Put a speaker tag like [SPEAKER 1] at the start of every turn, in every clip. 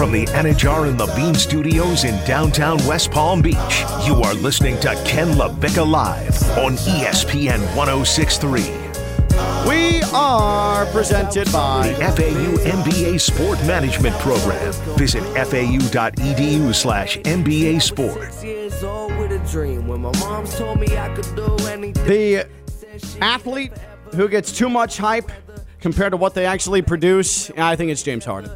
[SPEAKER 1] From the Anajar and Levine Studios in downtown West Palm Beach, you are listening to Ken LaVicka Live on ESPN 1063.
[SPEAKER 2] We are presented by
[SPEAKER 1] The FAU MBA Sport Management Program. Visit fau.edu slash MBA Sport.
[SPEAKER 3] years old with a dream. When my mom told me I could do anything.
[SPEAKER 2] the athlete who gets too much hype compared to what they actually produce. I think it's James Harden.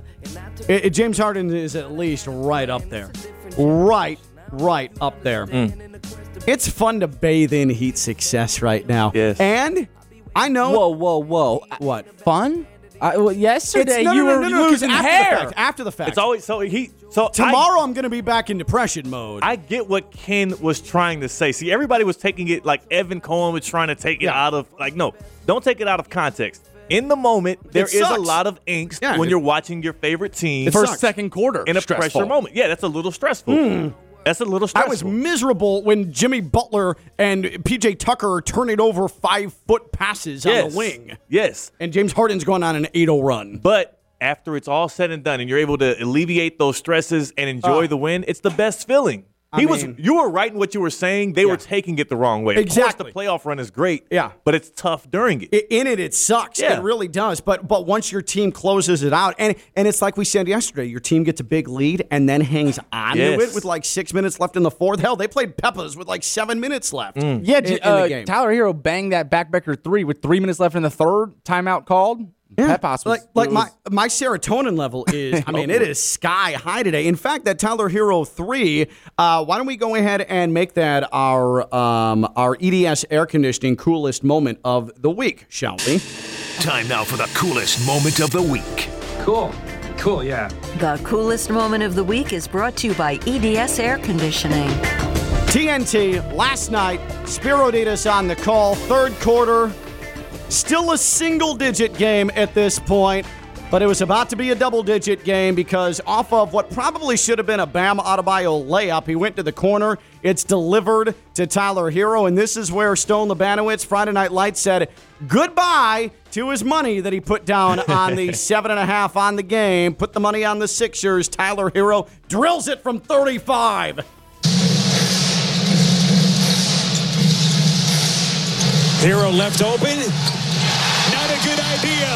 [SPEAKER 2] It- it- James Harden is at least right up there. Right, right up there. Mm. It's fun to bathe in Heat success right now.
[SPEAKER 4] Yes.
[SPEAKER 2] And I know.
[SPEAKER 5] Whoa, whoa, whoa.
[SPEAKER 2] What?
[SPEAKER 5] Fun? I, well, yesterday
[SPEAKER 2] no,
[SPEAKER 5] you
[SPEAKER 2] no, no,
[SPEAKER 5] were
[SPEAKER 2] no, no, 'cause
[SPEAKER 5] losing
[SPEAKER 2] after
[SPEAKER 5] hair.
[SPEAKER 2] The fact, after the fact.
[SPEAKER 4] It's always so he so I-
[SPEAKER 2] Tomorrow I'm going to be back in depression mode.
[SPEAKER 4] I get what Ken was trying to say. See, everybody was taking it like Evan Cohen was trying to take it
[SPEAKER 2] Yeah.
[SPEAKER 4] out of like no, don't take it out of context. In the moment, there is a lot of angst
[SPEAKER 2] Yeah.
[SPEAKER 4] when you're watching your favorite team
[SPEAKER 2] It
[SPEAKER 5] First,
[SPEAKER 2] sucks.
[SPEAKER 5] second quarter.
[SPEAKER 4] in a
[SPEAKER 5] stressful.
[SPEAKER 4] pressure moment. Yeah, that's a little stressful. That's a little
[SPEAKER 2] Hmm. I
[SPEAKER 4] stressful.
[SPEAKER 2] was miserable when Jimmy Butler and PJ Tucker are turning over five foot passes on
[SPEAKER 4] yes.
[SPEAKER 2] the wing.
[SPEAKER 4] Yes.
[SPEAKER 2] And James Harden's going on an 8 0 run.
[SPEAKER 4] But after it's all said and done and you're able to alleviate those stresses and enjoy
[SPEAKER 2] Oh.
[SPEAKER 4] the win, it's the best feeling.
[SPEAKER 2] I
[SPEAKER 4] He was you were right in what you were saying. They
[SPEAKER 2] Yeah.
[SPEAKER 4] were taking it the wrong way.
[SPEAKER 2] Exactly.
[SPEAKER 4] Of course, the playoff run is great.
[SPEAKER 2] Yeah.
[SPEAKER 4] But it's tough during it.
[SPEAKER 2] I- In it, it sucks.
[SPEAKER 4] Yeah.
[SPEAKER 2] It really does. But but once your team closes it out, and and it's like we said yesterday, your team gets a big lead and then hangs on
[SPEAKER 4] Yes.
[SPEAKER 2] to it with like six minutes left in the fourth. Hell, they played Peppas with like seven minutes left.
[SPEAKER 4] Mm.
[SPEAKER 5] Yeah,
[SPEAKER 2] in,
[SPEAKER 5] j-
[SPEAKER 2] in
[SPEAKER 5] uh,
[SPEAKER 2] the game.
[SPEAKER 5] Tyler Herro banged that backbreaker three with three minutes left in the third. Timeout called.
[SPEAKER 2] Yeah.
[SPEAKER 5] Pepas was,
[SPEAKER 2] like like
[SPEAKER 5] was-
[SPEAKER 2] my my serotonin level is I mean it is sky high today. In fact, that Tyler Herro three. Uh, why don't we go ahead and make that our um, our EDS air conditioning coolest moment of the week, shall we?
[SPEAKER 1] Time now for the coolest moment of the week.
[SPEAKER 6] Cool. Cool, yeah.
[SPEAKER 7] The coolest moment of the week is brought to you by EDS Air Conditioning.
[SPEAKER 2] TNT last night. Spero Dedes on the call. Third quarter, still a single digit game at this point, but it was about to be a double digit game because off of what probably should have been a Bam Adebayo layup, he went to the corner. It's delivered to Tyler Herro, and this is where Stone Labanowitz, Friday Night Lights, said goodbye to his money that he put down on the seven and a half on the game. Put the money on the Sixers. Tyler Herro drills it from 35.
[SPEAKER 6] Herro left open. Not a good idea.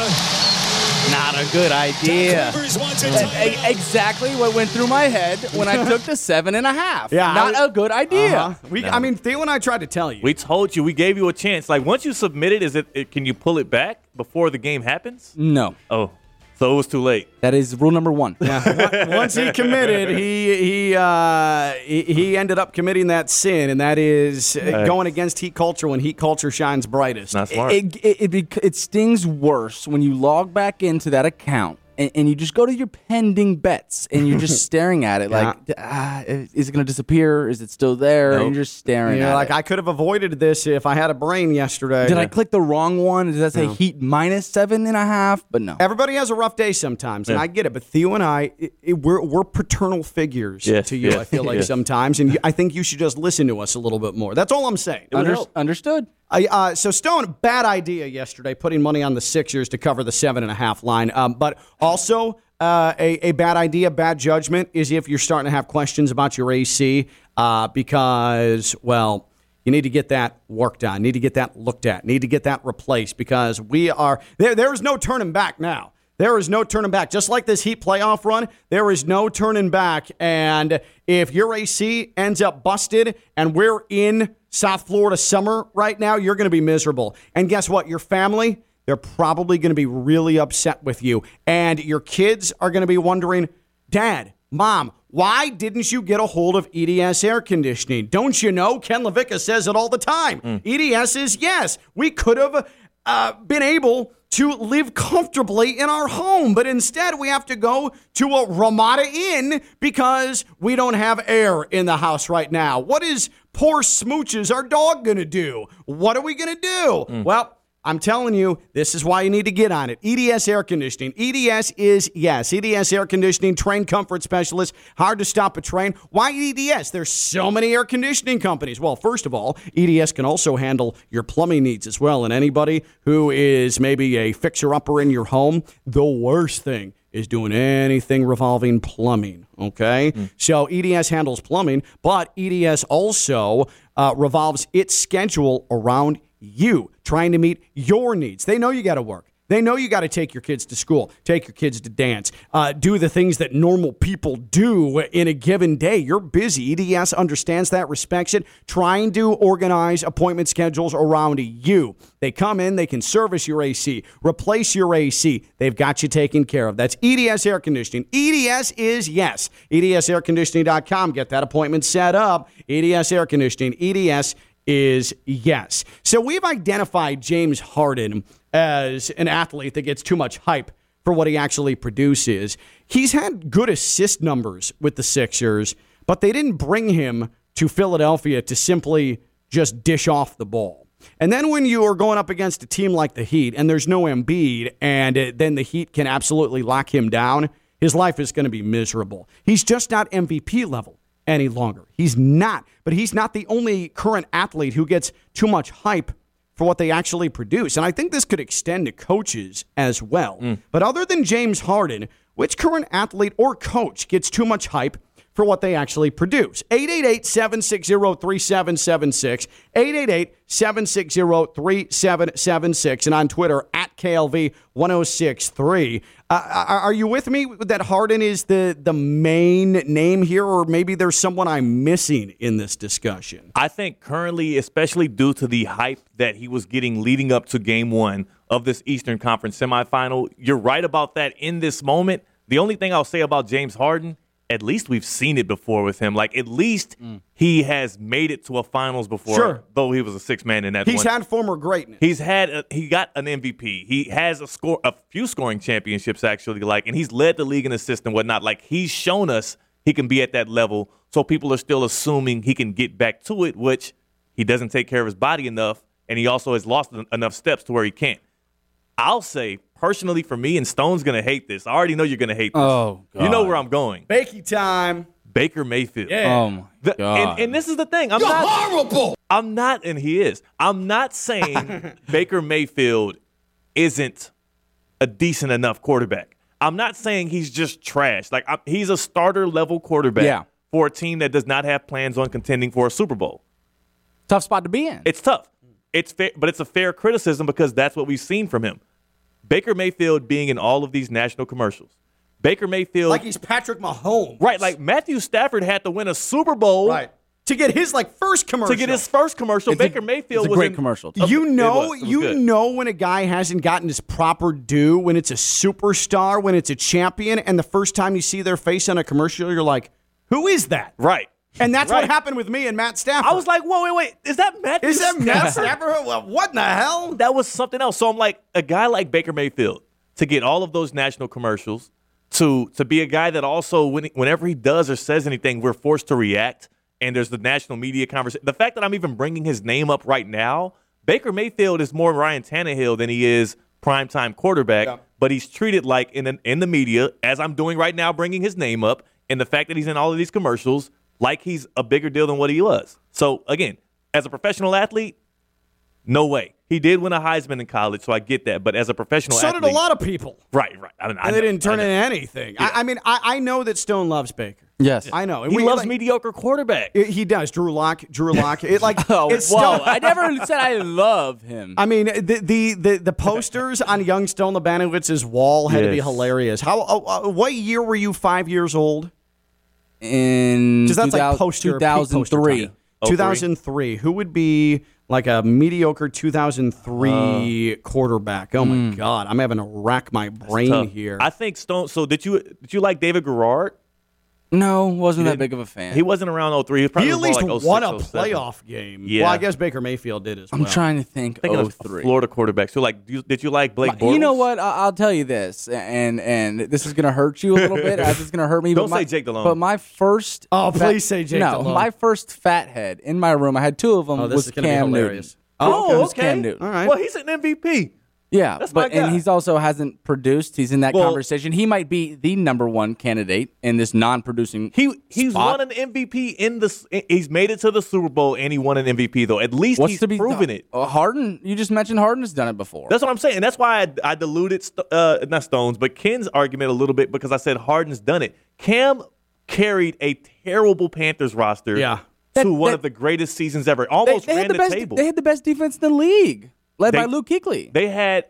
[SPEAKER 5] not a good idea.
[SPEAKER 6] Clippers wants a timeout.
[SPEAKER 5] Exactly what went through my head when I took the seven and a half.
[SPEAKER 2] Yeah,
[SPEAKER 5] not
[SPEAKER 2] I-
[SPEAKER 5] a good idea.
[SPEAKER 2] Uh-huh. We, I mean, Theo and I tried to tell you.
[SPEAKER 4] We told you, we gave you a chance. Like once you submit it, is it, it can you pull it back before the game happens?
[SPEAKER 5] No,
[SPEAKER 4] Oh, so it was too late.
[SPEAKER 5] that is rule number one.
[SPEAKER 2] Once he committed, he he, uh, he he ended up committing that sin, and that is uh, going against heat culture when heat culture shines brightest.
[SPEAKER 4] Not smart.
[SPEAKER 5] It, it, it, bec- it stings worse when you log back into that account and, and you just go to your pending bets and you're just staring at it like, ah, is it going to disappear? Is it still there? And
[SPEAKER 4] Nope.
[SPEAKER 5] you're just staring
[SPEAKER 2] You're
[SPEAKER 5] at
[SPEAKER 2] like,
[SPEAKER 5] it.
[SPEAKER 2] I could have avoided this if I had a brain yesterday.
[SPEAKER 5] Did I click the wrong one? Does that say heat minus seven and a half? But no.
[SPEAKER 2] Everybody has a rough day sometimes, and
[SPEAKER 4] Yeah.
[SPEAKER 2] I get it. But Theo and I, it, it- we're we're paternal figures
[SPEAKER 4] Yes,
[SPEAKER 2] to you.
[SPEAKER 4] yes,
[SPEAKER 2] I feel like
[SPEAKER 4] yes.
[SPEAKER 2] sometimes, and you, I think you should just listen to us a little bit more. That's all I'm saying.
[SPEAKER 5] Under- understood.
[SPEAKER 2] I, uh, so Stone, bad idea yesterday, putting money on the Sixers to cover the seven and a half line. Um, but also uh, a, a bad idea, bad judgment is if you're starting to have questions about your AC uh, because, well, you need to get that worked on, need to get that looked at, need to get that replaced because we are there. There is no turning back now. There is no turning back. Just like this Heat playoff run, there is no turning back. And if your AC ends up busted and we're in South Florida summer right now, you're going to be miserable. And guess what? Your family, they're probably going to be really upset with you. And your kids are going to be wondering, Dad, Mom, why didn't you get a hold of EDS air conditioning? Don't you know? Ken LaVicka says it all the time. EDS is yes. We could have uh, been able to live comfortably in our home, but instead we have to go to a Ramada Inn because we don't have air in the house right now. What is poor Smooches, our dog, gonna do? What are we gonna do? Mm. Well, I'm telling you, this is why you need to get on it. EDS Air Conditioning. EDS is, yes, EDS Air Conditioning, Trane comfort specialist. Hard to stop a Trane. Why EDS? There's so many air conditioning companies. Well, first of all, EDS can also handle your plumbing needs as well. And anybody who is maybe a fixer upper in your home, the worst thing is doing anything revolving plumbing. Okay, so EDS handles plumbing, but EDS also uh, revolves its schedule around you, trying to meet your needs. They know you got to work. They know you got to take your kids to school, take your kids to dance, uh, do the things that normal people do in a given day. You're busy. EDS understands that, respects it, trying to organize appointment schedules around you. They come in, they can service your AC, replace your AC. They've got you taken care of. That's EDS Air Conditioning. EDS is yes. EDSAirconditioning.com. Get that appointment set up. EDS Air Conditioning. EDS is yes. So we've identified James Harden as an athlete that gets too much hype for what he actually produces. He's had good assist numbers with the Sixers, but they didn't bring him to Philadelphia to simply just dish off the ball. And then when you are going up against a team like the Heat and there's no Embiid, and then the Heat can absolutely lock him down, his life is going to be miserable. He's just not MVP level any longer. He's not. But he's not the only current athlete who gets too much hype for what they actually produce. And I think this could extend to coaches as well. Mm. But other than James Harden, which current athlete or coach gets too much hype for what they actually produce? 888 760 3776. 888 760 3776. And on Twitter, at KLV 1063. Uh, are you with me that Harden is the, the main name here, or maybe there's someone I'm missing in this discussion?
[SPEAKER 4] I think currently, especially due to the hype that he was getting leading up to game one of this Eastern Conference semifinal, you're right about that in this moment. The only thing I'll say about James Harden, at least we've seen it before with him. Like, at least mm. he has made it to a finals before,
[SPEAKER 2] Sure.
[SPEAKER 4] though he was a six man in that
[SPEAKER 2] He's
[SPEAKER 4] one.
[SPEAKER 2] had former greatness.
[SPEAKER 4] He's had a, he got an MVP. He has a score a few scoring championships actually like and he's led the league in assists and whatnot. Like he's shown us he can be at that level. So people are still assuming he can get back to it, which he doesn't take care of his body enough, and he also has lost enough steps to where he can't. I'll say personally for me, and Stone's gonna hate this. I already know you're gonna hate this.
[SPEAKER 5] Oh, God.
[SPEAKER 4] you know where I'm going.
[SPEAKER 2] Bakey time.
[SPEAKER 4] Baker Mayfield.
[SPEAKER 5] Oh my
[SPEAKER 4] The-
[SPEAKER 5] god!
[SPEAKER 4] and, and this is the thing. I'm not horrible. I'm not, and he is. I'm not saying Baker Mayfield isn't a decent enough quarterback. I'm not saying he's just trash. Like i he's a starter level quarterback
[SPEAKER 5] Yeah.
[SPEAKER 4] for a team that does not have plans on contending for a Super Bowl.
[SPEAKER 5] Tough spot to be in.
[SPEAKER 4] It's tough. It's fair, but it's a fair criticism because that's what we've seen from him. Baker Mayfield being in all of these national commercials. Baker Mayfield,
[SPEAKER 2] Like he's Patrick Mahomes.
[SPEAKER 4] right? Like Matthew Stafford had to win a Super Bowl
[SPEAKER 2] Right. To get his like first commercial.
[SPEAKER 4] to get his first commercial.
[SPEAKER 5] It's a-
[SPEAKER 4] Baker Mayfield
[SPEAKER 5] it's a
[SPEAKER 4] was
[SPEAKER 5] great
[SPEAKER 4] in-
[SPEAKER 5] commercial.
[SPEAKER 4] Oh,
[SPEAKER 2] You
[SPEAKER 4] it
[SPEAKER 2] know,
[SPEAKER 4] was. It was
[SPEAKER 2] you
[SPEAKER 4] good.
[SPEAKER 2] know when a guy hasn't gotten his proper due, when it's a superstar, when it's a champion, and the first time you see their face on a commercial, you're like, "Who is that?"
[SPEAKER 4] right?
[SPEAKER 2] And that's
[SPEAKER 4] Right.
[SPEAKER 2] what happened with me and Matt Stafford.
[SPEAKER 4] I was like, whoa, wait, wait, is that Matt?
[SPEAKER 2] "Is that Matt
[SPEAKER 4] Stafford?
[SPEAKER 2] What in the hell?"
[SPEAKER 4] That was something else. So I'm like, a guy like Baker Mayfield to get all of those national commercials, to to be a guy that also when, whenever he does or says anything, we're forced to react. And there's the national media conversation. The fact that I'm even bringing his name up right now, Baker Mayfield is more Ryan Tannehill than he is primetime quarterback. But he's treated like in an, in the media, as I'm doing right now, bringing his name up, and the fact that he's in all of these commercials, like he's a bigger deal than what he was. So again, as a professional athlete, no way. He did win a Heisman in college, so I get that. But as a professional
[SPEAKER 2] So
[SPEAKER 4] athlete,
[SPEAKER 2] did a lot of people,
[SPEAKER 4] right, right. I, mean, I
[SPEAKER 2] and they
[SPEAKER 4] know,
[SPEAKER 2] didn't turn
[SPEAKER 4] I
[SPEAKER 2] into anything. I, I mean, I, I know that Stone loves Baker.
[SPEAKER 5] yes.
[SPEAKER 2] I know. And
[SPEAKER 4] He
[SPEAKER 2] we-
[SPEAKER 4] loves
[SPEAKER 2] like-
[SPEAKER 4] mediocre quarterback.
[SPEAKER 2] It- he does. Drew Lock. Drew Lock. It like
[SPEAKER 5] Oh,
[SPEAKER 2] it's
[SPEAKER 5] whoa!
[SPEAKER 2] still.
[SPEAKER 5] I never said I love him.
[SPEAKER 2] I mean, the the the, the posters on young Stone Lebanowitz's wall had to be hilarious. How? Uh, uh, what year were you five years old?
[SPEAKER 5] In
[SPEAKER 2] Because that's
[SPEAKER 5] 2000
[SPEAKER 2] like poster peak poster
[SPEAKER 5] 2003.
[SPEAKER 2] time. 2003. Who would be like a mediocre 2003 uh. quarterback? Oh my hmm. God, I'm having to rack my brain here.
[SPEAKER 4] I think Stone. So did you did you like David Garrard?
[SPEAKER 5] No, wasn't that big of a fan.
[SPEAKER 4] He wasn't around 03. He, was probably
[SPEAKER 2] he at least
[SPEAKER 4] more like 06,
[SPEAKER 2] won a
[SPEAKER 4] 07.
[SPEAKER 2] playoff game.
[SPEAKER 4] Yeah.
[SPEAKER 2] Well, I guess Baker Mayfield did as well.
[SPEAKER 5] I'm trying to think.
[SPEAKER 4] Thinking
[SPEAKER 5] Oh
[SPEAKER 4] of
[SPEAKER 5] three.
[SPEAKER 4] Florida quarterback. So like, do you, did you like Blake? Bortles?
[SPEAKER 5] You know what? I- I'll tell you this, and and this is gonna hurt you a little bit. as it's gonna hurt me.
[SPEAKER 4] Don't
[SPEAKER 5] but my,
[SPEAKER 4] say Jake Delhomme.
[SPEAKER 5] But my first.
[SPEAKER 2] Oh,
[SPEAKER 5] fat-
[SPEAKER 2] please say Jake
[SPEAKER 5] No,
[SPEAKER 2] Delhomme.
[SPEAKER 5] my first fat head in my room. I had two of them.
[SPEAKER 2] Oh, this
[SPEAKER 5] was
[SPEAKER 2] is gonna be
[SPEAKER 5] Cam
[SPEAKER 2] hilarious.
[SPEAKER 5] Newton.
[SPEAKER 2] Oh,
[SPEAKER 5] It was
[SPEAKER 4] okay.
[SPEAKER 5] Cam Newton.
[SPEAKER 2] All right.
[SPEAKER 4] Well, he's an MVP.
[SPEAKER 5] Yeah,
[SPEAKER 4] That's
[SPEAKER 5] but and he's also hasn't produced. He's in that
[SPEAKER 4] Well-
[SPEAKER 5] conversation. He might be the number one candidate in this non-producing.
[SPEAKER 4] He he's
[SPEAKER 5] spot.
[SPEAKER 4] won an MVP in the. He's made it to the Super Bowl and he won an MVP though. At least
[SPEAKER 5] What's
[SPEAKER 4] he's
[SPEAKER 5] to be
[SPEAKER 4] proven
[SPEAKER 5] done?
[SPEAKER 4] it.
[SPEAKER 5] Uh, Harden, you just mentioned Harden has done it before.
[SPEAKER 4] That's what I'm saying. That's why I, I diluted St- uh, not Stones, but Ken's argument a little bit because I said Harden's done it. Cam carried a terrible Panthers roster
[SPEAKER 2] Yeah.
[SPEAKER 4] to
[SPEAKER 5] That-
[SPEAKER 4] one
[SPEAKER 5] that-
[SPEAKER 4] of the greatest seasons ever.
[SPEAKER 5] they,
[SPEAKER 4] Almost
[SPEAKER 5] they
[SPEAKER 4] ran
[SPEAKER 5] had the,
[SPEAKER 4] the,
[SPEAKER 5] best.
[SPEAKER 4] table.
[SPEAKER 5] They had the best defense in the league, led
[SPEAKER 4] They-
[SPEAKER 5] by Luke Kuechly.
[SPEAKER 4] They had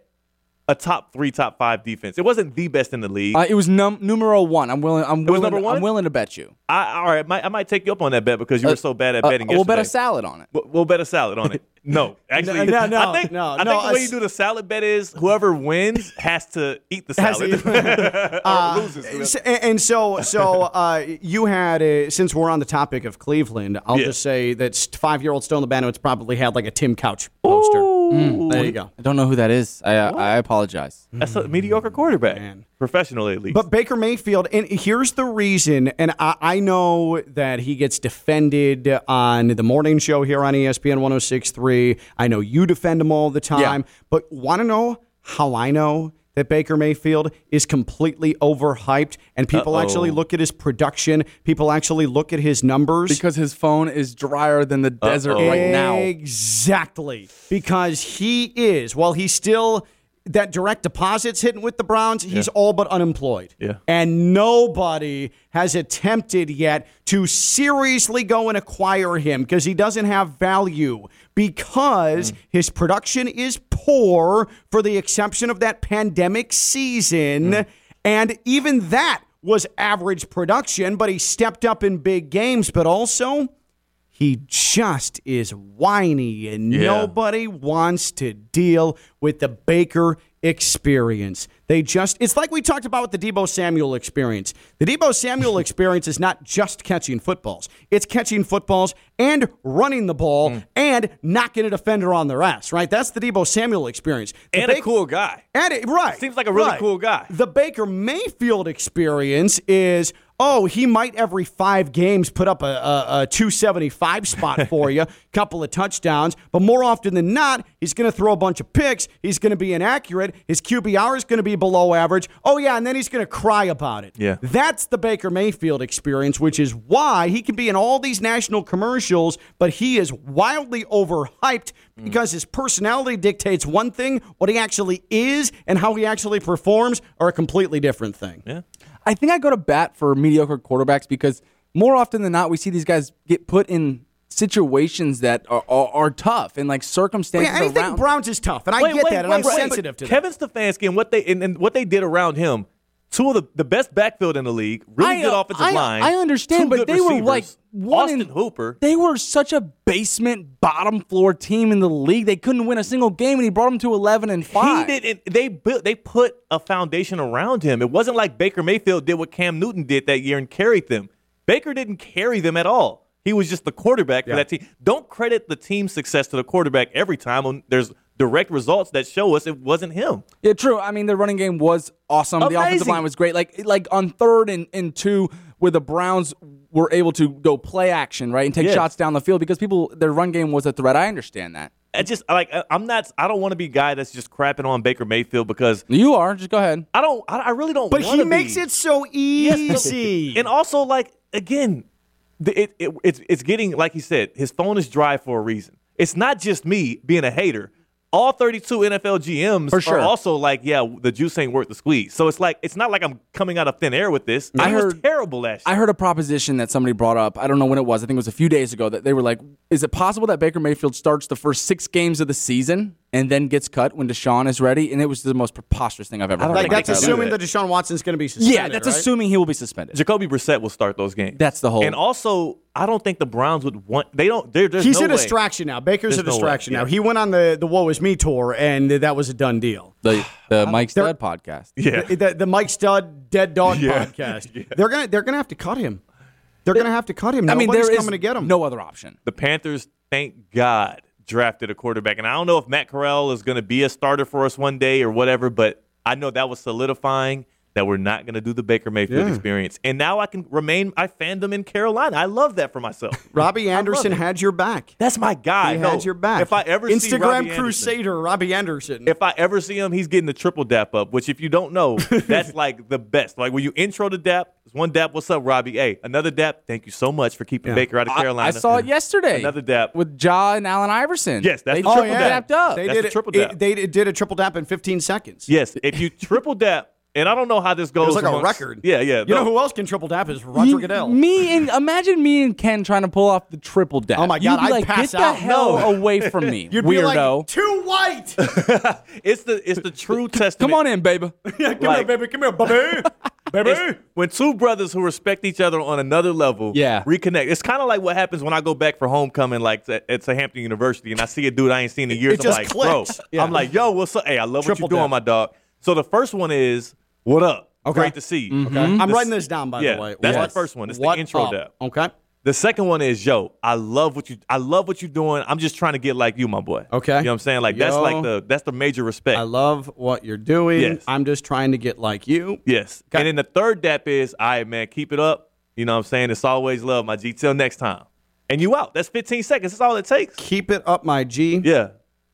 [SPEAKER 4] a top three, top five defense. It wasn't the best in the league.
[SPEAKER 5] Uh, it was num- numero one. I'm willing. I'm willing.
[SPEAKER 4] number one?
[SPEAKER 5] I'm willing to bet you.
[SPEAKER 4] I, all right, I might, I might take you up on that bet because you were so bad at
[SPEAKER 5] Uh,
[SPEAKER 4] betting.
[SPEAKER 5] we'll bet a salad on it.
[SPEAKER 4] We'll, we'll bet a salad on it. No, actually,
[SPEAKER 2] no, no,
[SPEAKER 4] I think,
[SPEAKER 2] no,
[SPEAKER 4] I
[SPEAKER 2] no,
[SPEAKER 4] think the way you do the salad bet is whoever wins has to eat the salad
[SPEAKER 2] eat-
[SPEAKER 4] or loses.
[SPEAKER 2] And and so, so uh, you had, uh, since we're on the topic of Cleveland, I'll
[SPEAKER 4] Yeah.
[SPEAKER 2] just say that five year old Stone Lebanowitz probably had like a Tim Couch poster. There you go.
[SPEAKER 5] I don't know who that is. I uh, I apologize.
[SPEAKER 4] That's a mediocre quarterback,
[SPEAKER 2] Man.
[SPEAKER 4] professionally at least.
[SPEAKER 2] But Baker Mayfield, and here's the reason, and I, I know that he gets defended on the morning show here on ESPN 1063. I know you defend him all the time,
[SPEAKER 5] Yeah.
[SPEAKER 2] but want to know how I know that Baker Mayfield is completely overhyped and people
[SPEAKER 4] Uh-oh.
[SPEAKER 2] actually look at his production, people actually look at his numbers?
[SPEAKER 5] Because his phone is drier than the desert right now.
[SPEAKER 2] Exactly. Because he is, while he's still that direct deposits hitting with the Browns, he's all but unemployed.
[SPEAKER 4] Yeah.
[SPEAKER 2] And nobody has attempted yet to seriously go and acquire him because he doesn't have value because mm. his production is poor for the exception of that pandemic season. Mm. And even that was average production, but he stepped up in big games, but also he just is whiny and
[SPEAKER 4] Yeah.
[SPEAKER 2] nobody wants to deal with the Baker experience. They just it's like we talked about with the Deebo Samuel experience. The Deebo Samuel experience is not just catching footballs. It's catching footballs and running the ball
[SPEAKER 4] Mm.
[SPEAKER 2] and knocking a defender on their ass, right? That's the Deebo Samuel experience. The
[SPEAKER 4] and a cool guy.
[SPEAKER 2] and it, right.
[SPEAKER 4] Seems like a really
[SPEAKER 2] right.
[SPEAKER 4] cool guy.
[SPEAKER 2] The Baker Mayfield experience is oh, he might every five games put up a, a, a 275 spot for you, a couple of touchdowns, but more often than not, he's going to throw a bunch of picks. He's going to be inaccurate. His QBR is going to be below average. Oh, yeah, and then he's going to cry about it.
[SPEAKER 4] Yeah.
[SPEAKER 2] That's the Baker Mayfield experience, which is why he can be in all these national commercials, but he is wildly overhyped mm. because his personality dictates one thing. What he actually is and how he actually performs are a completely different thing.
[SPEAKER 4] Yeah.
[SPEAKER 5] I think I go to bat for mediocre quarterbacks because more often than not, we see these guys get put in situations that are, are, are tough and like circumstances
[SPEAKER 2] Yeah, anything
[SPEAKER 5] around.
[SPEAKER 2] Browns is tough, and I get that, and I'm sensitive to that.
[SPEAKER 4] Kevin Stefanski and what they and, and what they did around him. Two of the, the best backfield in the league, really
[SPEAKER 5] I,
[SPEAKER 4] good
[SPEAKER 5] uh,
[SPEAKER 4] offensive
[SPEAKER 5] I,
[SPEAKER 4] line.
[SPEAKER 5] I understand, but they were like one
[SPEAKER 4] Austin
[SPEAKER 5] in-
[SPEAKER 4] Hooper.
[SPEAKER 5] They were such a basement bottom floor team in the league. They couldn't win a single game, and he brought them to eleven and five.
[SPEAKER 4] He did. They built. They put a foundation around him. It wasn't like Baker Mayfield did what Cam Newton did that year and carried them. Baker didn't carry them at all. He was just the quarterback for that team. Don't credit the team's success to the quarterback every time. There's direct results that show us it wasn't him.
[SPEAKER 5] Yeah, true. I mean, the running game was awesome. The offensive line was great. Like, like on third and, and two, where the Browns were able to go play action, right, and take
[SPEAKER 4] Yes.
[SPEAKER 5] shots down the field because people their run game was a threat. I understand that.
[SPEAKER 4] I just like I- I'm not. I don't want to be a guy that's just crapping on Baker Mayfield because
[SPEAKER 5] You are. Just go ahead.
[SPEAKER 4] I don't. I, I really don't.
[SPEAKER 2] But he makes
[SPEAKER 4] be.
[SPEAKER 2] it so easy.
[SPEAKER 4] And also, like again, it, it it's it's getting like he said, his phone is dry for a reason. It's not just me being a hater. All 32 NFL GMs
[SPEAKER 5] For sure.
[SPEAKER 4] are also like, yeah, the juice ain't worth the squeeze. So it's like it's not like I'm coming out of thin air with this.
[SPEAKER 5] I
[SPEAKER 4] was
[SPEAKER 5] heard-
[SPEAKER 4] terrible last
[SPEAKER 5] I heard a proposition that somebody brought up. I don't know when it was. I think it was a few days ago that they were like, "Is it possible that Baker Mayfield starts the first six games of the season and then gets cut when Deshaun is ready?" And it was the most preposterous thing I've ever heard.
[SPEAKER 2] like
[SPEAKER 5] in my
[SPEAKER 2] that's assuming
[SPEAKER 4] that.
[SPEAKER 2] that Deshaun Watson's going to be suspended.
[SPEAKER 5] Yeah, that's
[SPEAKER 2] right?
[SPEAKER 5] assuming he will be suspended.
[SPEAKER 4] Jacoby Brissett will start those games.
[SPEAKER 5] That's the whole-
[SPEAKER 4] And also, I don't think the Browns would want. They don't. There, there's
[SPEAKER 2] He's
[SPEAKER 4] no
[SPEAKER 2] a
[SPEAKER 4] way.
[SPEAKER 2] distraction now. Baker's
[SPEAKER 4] There's
[SPEAKER 2] a
[SPEAKER 4] no way,
[SPEAKER 2] distraction now.
[SPEAKER 4] yeah.
[SPEAKER 2] He went on the the Woe Is Me tour, and that was a done deal.
[SPEAKER 5] the the Mike Stud podcast.
[SPEAKER 4] Yeah.
[SPEAKER 2] The, the, the Mike Stud Dead Dog
[SPEAKER 4] Yeah.
[SPEAKER 2] podcast. They're gonna they're gonna have to cut him. They're gonna have to cut him.
[SPEAKER 5] I mean,
[SPEAKER 2] Nobody's
[SPEAKER 5] there is
[SPEAKER 2] coming to get him.
[SPEAKER 5] no other option.
[SPEAKER 4] the Panthers, thank God, drafted a quarterback. And I don't know if Matt Corral is going to be a starter for us one day or whatever, but I know that was solidifying. That we're not going to do the Baker Mayfield
[SPEAKER 2] Yeah.
[SPEAKER 4] experience. And now I can remain I fandom in Carolina. I love that for myself.
[SPEAKER 2] Robbie Anderson had your back.
[SPEAKER 4] That's my guy.
[SPEAKER 2] He
[SPEAKER 4] No,
[SPEAKER 2] had your back.
[SPEAKER 4] If I ever see
[SPEAKER 2] Instagram
[SPEAKER 4] Robbie Anderson-
[SPEAKER 2] crusader Robbie Anderson.
[SPEAKER 4] if I ever see him, he's getting the triple dap up, which if you don't know, that's like the best. Like when you intro the dap, it's one dap, what's up, Robbie? Hey, another dap, thank you so much for keeping
[SPEAKER 2] Yeah.
[SPEAKER 4] Baker out of Carolina.
[SPEAKER 5] I saw it yesterday.
[SPEAKER 4] Another dap.
[SPEAKER 5] with Ja and Allen Iverson.
[SPEAKER 4] Yes, that's
[SPEAKER 5] they
[SPEAKER 4] the
[SPEAKER 5] triple
[SPEAKER 4] triple dap.
[SPEAKER 5] dapped up.
[SPEAKER 2] they
[SPEAKER 4] That's
[SPEAKER 2] did
[SPEAKER 4] the
[SPEAKER 2] it,
[SPEAKER 4] triple
[SPEAKER 2] it-
[SPEAKER 4] dap.
[SPEAKER 2] they did a triple dap in 15 seconds.
[SPEAKER 4] Yes, if you triple dap, and I don't know how this goes.
[SPEAKER 2] It was like a record.
[SPEAKER 4] Yeah, yeah.
[SPEAKER 2] You
[SPEAKER 4] no.
[SPEAKER 2] know who else can triple dap is Roger
[SPEAKER 5] You-
[SPEAKER 2] Goodell.
[SPEAKER 5] Me and imagine me and Ken trying to pull off the triple dap.
[SPEAKER 2] Oh my God, I'd
[SPEAKER 5] like,
[SPEAKER 2] pass
[SPEAKER 5] get
[SPEAKER 2] out.
[SPEAKER 5] the hell
[SPEAKER 2] No.
[SPEAKER 5] away from me,
[SPEAKER 2] You'd be
[SPEAKER 5] weirdo.
[SPEAKER 2] like, too white.
[SPEAKER 4] It's the it's the true test.
[SPEAKER 5] Come on in, baby.
[SPEAKER 2] yeah, come
[SPEAKER 4] Like-
[SPEAKER 2] here, baby. Come here, baby. baby.
[SPEAKER 4] It's when two brothers who respect each other on another level
[SPEAKER 5] Yeah.
[SPEAKER 4] reconnect. It's kind of like what happens when I go back for homecoming, like at, at Hampton University, and I see a dude I ain't seen in years.
[SPEAKER 2] It
[SPEAKER 4] I'm
[SPEAKER 2] just
[SPEAKER 4] like,
[SPEAKER 2] clicks.
[SPEAKER 4] bro,
[SPEAKER 2] Yeah.
[SPEAKER 4] I'm like, yo, what's up? Hey, I love
[SPEAKER 2] Triple
[SPEAKER 4] what you're doing, my dog. So the first one is, what up?
[SPEAKER 2] Okay.
[SPEAKER 4] Great to see you. Mm-hmm.
[SPEAKER 2] Okay. I'm
[SPEAKER 4] The
[SPEAKER 2] writing this down, by
[SPEAKER 4] yeah,
[SPEAKER 2] the way.
[SPEAKER 4] that's
[SPEAKER 2] What-
[SPEAKER 4] the first one. It's
[SPEAKER 2] what
[SPEAKER 4] the intro
[SPEAKER 2] up?
[SPEAKER 4] dap.
[SPEAKER 2] Okay.
[SPEAKER 4] The second one is, yo, I love what you I love what you're doing. I'm just trying to get like you, my boy.
[SPEAKER 2] Okay.
[SPEAKER 4] You know what I'm saying? Like that's like the that's the major respect.
[SPEAKER 2] I love what you're doing.
[SPEAKER 4] Yes.
[SPEAKER 2] I'm just trying to get like you.
[SPEAKER 4] Yes.
[SPEAKER 2] Okay.
[SPEAKER 4] And then the third dap is, all right, man, keep it up. You know what I'm saying? It's always love, my G. Till next time. And you out. That's 15 seconds. That's all it takes.
[SPEAKER 2] Keep it up, my G.
[SPEAKER 4] Yeah.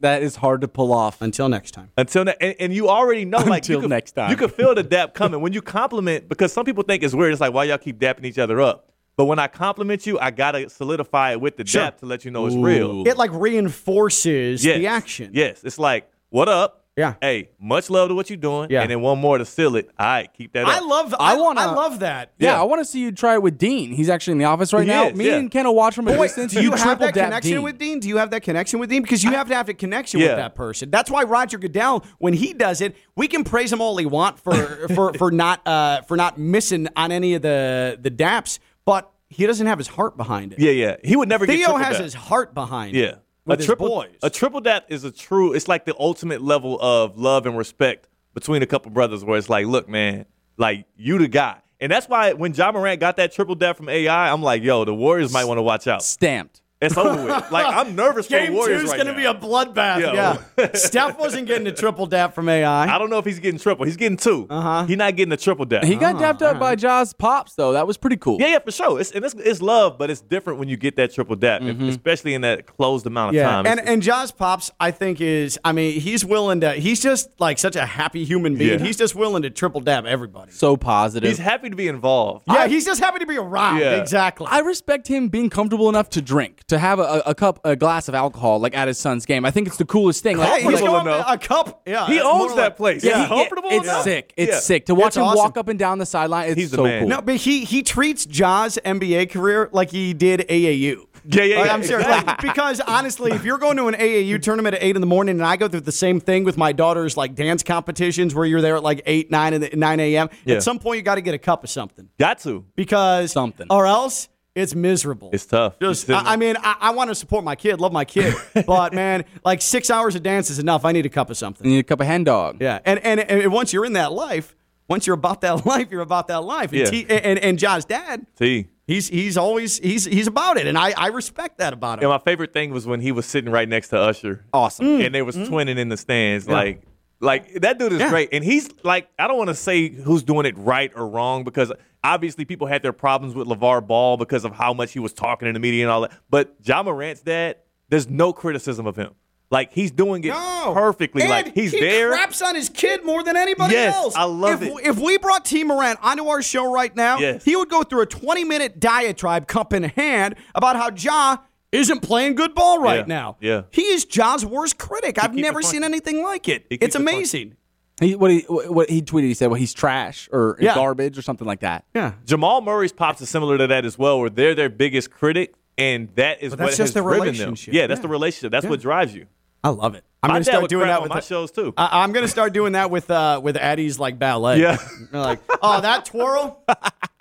[SPEAKER 5] That is hard to pull off.
[SPEAKER 2] Until next time.
[SPEAKER 4] Until ne- and, and you already know, like
[SPEAKER 5] Until
[SPEAKER 4] could,
[SPEAKER 5] next time.
[SPEAKER 4] you can feel the dap coming when you compliment because some people think it's weird. It's like why y'all keep dapping each other up. But when I compliment you, I gotta solidify it with the
[SPEAKER 2] Sure.
[SPEAKER 4] dap to let you know it's real.
[SPEAKER 2] It like reinforces
[SPEAKER 4] Yes.
[SPEAKER 2] the action.
[SPEAKER 4] Yes, it's like what up?
[SPEAKER 2] Yeah.
[SPEAKER 4] Hey, much love to what you're doing.
[SPEAKER 2] Yeah.
[SPEAKER 4] And then one more to seal it. All right, keep that up.
[SPEAKER 2] I love. I,
[SPEAKER 5] I wanna-
[SPEAKER 2] I love that.
[SPEAKER 5] yeah,
[SPEAKER 4] Yeah.
[SPEAKER 5] I want to see you try it with Dean. He's actually in the office right
[SPEAKER 4] He
[SPEAKER 5] now.
[SPEAKER 4] is,
[SPEAKER 5] Me
[SPEAKER 4] yeah.
[SPEAKER 5] and Ken will watch from a
[SPEAKER 2] But wait,
[SPEAKER 5] distance.
[SPEAKER 2] do you have
[SPEAKER 5] triple
[SPEAKER 2] that
[SPEAKER 5] dap
[SPEAKER 2] connection
[SPEAKER 5] Dean.
[SPEAKER 2] with Dean? Do you have that connection with Dean? Because you have to have a connection with that person. That's why Roger Goodell, when he does it, we can praise him all he want for for for not uh, for not missing on any of the the daps, but he doesn't have his heart behind it.
[SPEAKER 4] yeah, yeah. He would never get
[SPEAKER 2] Theo
[SPEAKER 4] triple
[SPEAKER 2] has his heart behind it.
[SPEAKER 4] Yeah.
[SPEAKER 2] it. With
[SPEAKER 4] a
[SPEAKER 2] his
[SPEAKER 4] triple,
[SPEAKER 2] boys.
[SPEAKER 4] A triple dap is a true, it's like the ultimate level of love and respect between a couple brothers where it's like, look, man, like you the guy. And that's why when Ja Morant got that triple dap from AI, I'm like, yo, the Warriors might want to watch out.
[SPEAKER 5] Stamped.
[SPEAKER 4] It's over with. Like, I'm nervous for
[SPEAKER 2] Game
[SPEAKER 4] the Warriors
[SPEAKER 2] two's
[SPEAKER 4] right
[SPEAKER 2] going to
[SPEAKER 4] now.
[SPEAKER 2] be a bloodbath.
[SPEAKER 4] Yo.
[SPEAKER 2] Yeah. Steph wasn't getting a triple dap from AI.
[SPEAKER 4] I don't know if he's getting triple. He's getting 2 Uh-huh. He's not getting a triple dap.
[SPEAKER 5] He got dapped up by Ja's pops though. That was pretty cool.
[SPEAKER 4] yeah, yeah, for sure. It's, and it's, it's love, but it's different when you get that triple dap, if- especially in that closed amount of
[SPEAKER 2] Yeah,
[SPEAKER 4] time.
[SPEAKER 2] and
[SPEAKER 4] It's-
[SPEAKER 2] and Josh Pops, I think is, I mean, he's willing to. He's just like such a happy human being.
[SPEAKER 4] Yeah.
[SPEAKER 2] He's just willing to triple dab everybody.
[SPEAKER 5] So positive.
[SPEAKER 4] he's happy to be involved.
[SPEAKER 2] Yeah, he's just happy to be around.
[SPEAKER 4] Yeah.
[SPEAKER 2] Exactly.
[SPEAKER 5] I respect him being comfortable enough to drink, to have a, a cup, a glass of alcohol, like at his son's game. I think it's the coolest thing. Like,
[SPEAKER 2] Hey, he's
[SPEAKER 5] like-
[SPEAKER 4] Comfortable
[SPEAKER 2] going
[SPEAKER 4] enough.
[SPEAKER 2] a cup. Yeah,
[SPEAKER 4] He
[SPEAKER 2] it's
[SPEAKER 4] owns
[SPEAKER 2] more
[SPEAKER 4] that
[SPEAKER 2] like-
[SPEAKER 4] place.
[SPEAKER 2] Yeah,
[SPEAKER 4] He's comfortable
[SPEAKER 5] it's
[SPEAKER 4] enough?
[SPEAKER 5] sick. It's
[SPEAKER 4] Yeah.
[SPEAKER 5] sick to watch
[SPEAKER 2] It's
[SPEAKER 5] him
[SPEAKER 2] awesome.
[SPEAKER 5] walk up and down the sideline. It's
[SPEAKER 4] He's the
[SPEAKER 5] so
[SPEAKER 4] man.
[SPEAKER 5] cool.
[SPEAKER 2] No, but he he treats Ja's NBA career like he did AAU.
[SPEAKER 4] Yeah, yeah,
[SPEAKER 2] Like,
[SPEAKER 4] yeah,
[SPEAKER 2] I'm serious. Like, because honestly, if you're going to an AAU tournament at eight in the morning, and I go through the same thing with my daughter's like dance competitions, where you're there at like eight, nine, in the, nine a.m.
[SPEAKER 4] Yeah.
[SPEAKER 2] At some point, you got to get a cup of something
[SPEAKER 4] Got to.
[SPEAKER 2] because
[SPEAKER 5] Something.
[SPEAKER 2] or else it's miserable.
[SPEAKER 4] It's tough.
[SPEAKER 2] Just, I, I mean, I, I want to support my kid, love my kid, but man, like six hours of dance is enough. I need a cup of something.
[SPEAKER 5] You need a cup of hen dog.
[SPEAKER 2] Yeah, and, and and once you're in that life, once you're about that life, you're about that life. And
[SPEAKER 4] Yeah.
[SPEAKER 2] T, and, and Ja's dad,
[SPEAKER 4] See.
[SPEAKER 2] he's he's always he's he's about it, and I I respect that about him.
[SPEAKER 4] And my favorite thing was when he was sitting right next to Usher.
[SPEAKER 5] Awesome.
[SPEAKER 4] And they was mm-hmm. twinning in the stands. Like, like that dude is
[SPEAKER 2] Yeah.
[SPEAKER 4] great. And he's like, I don't want to say who's doing it right or wrong because obviously people had their problems with LaVar Ball because of how much he was talking in the media and all that. But Ja Morant's dad, there's no criticism of him. Like he's doing it
[SPEAKER 2] No.
[SPEAKER 4] perfectly.
[SPEAKER 2] And
[SPEAKER 4] like he's there.
[SPEAKER 2] he
[SPEAKER 4] there.
[SPEAKER 2] craps on his kid more than anybody
[SPEAKER 4] Yes,
[SPEAKER 2] else.
[SPEAKER 4] I love
[SPEAKER 2] if,
[SPEAKER 4] it.
[SPEAKER 2] If we brought T. Morant onto our show right now,
[SPEAKER 4] Yes.
[SPEAKER 2] he would go through a 20 minute diatribe, cup in hand, about how Ja isn't playing good ball right
[SPEAKER 4] Yeah,
[SPEAKER 2] now.
[SPEAKER 4] yeah.
[SPEAKER 2] He is Ja's worst critic. I've never seen anything like it.
[SPEAKER 4] He
[SPEAKER 2] It's amazing.
[SPEAKER 5] He, what he what he tweeted, he said, "Well, he's trash or
[SPEAKER 2] Yeah.
[SPEAKER 5] garbage or something like that."
[SPEAKER 2] Yeah.
[SPEAKER 4] Jamal Murray's pops is similar to that as well, where they're their biggest critic, and that is
[SPEAKER 2] But
[SPEAKER 4] what
[SPEAKER 2] that's
[SPEAKER 4] has
[SPEAKER 2] the
[SPEAKER 4] driven
[SPEAKER 2] relationship.
[SPEAKER 4] them. Yeah, that's
[SPEAKER 2] Yeah.
[SPEAKER 4] the relationship. That's what drives you.
[SPEAKER 2] I love it. I'm
[SPEAKER 4] My
[SPEAKER 2] gonna start doing that with
[SPEAKER 4] my
[SPEAKER 2] the-
[SPEAKER 4] shows too.
[SPEAKER 2] I, I'm gonna start doing that with uh with Addie's like ballet.
[SPEAKER 4] Yeah.
[SPEAKER 2] They're like, oh, that twirl.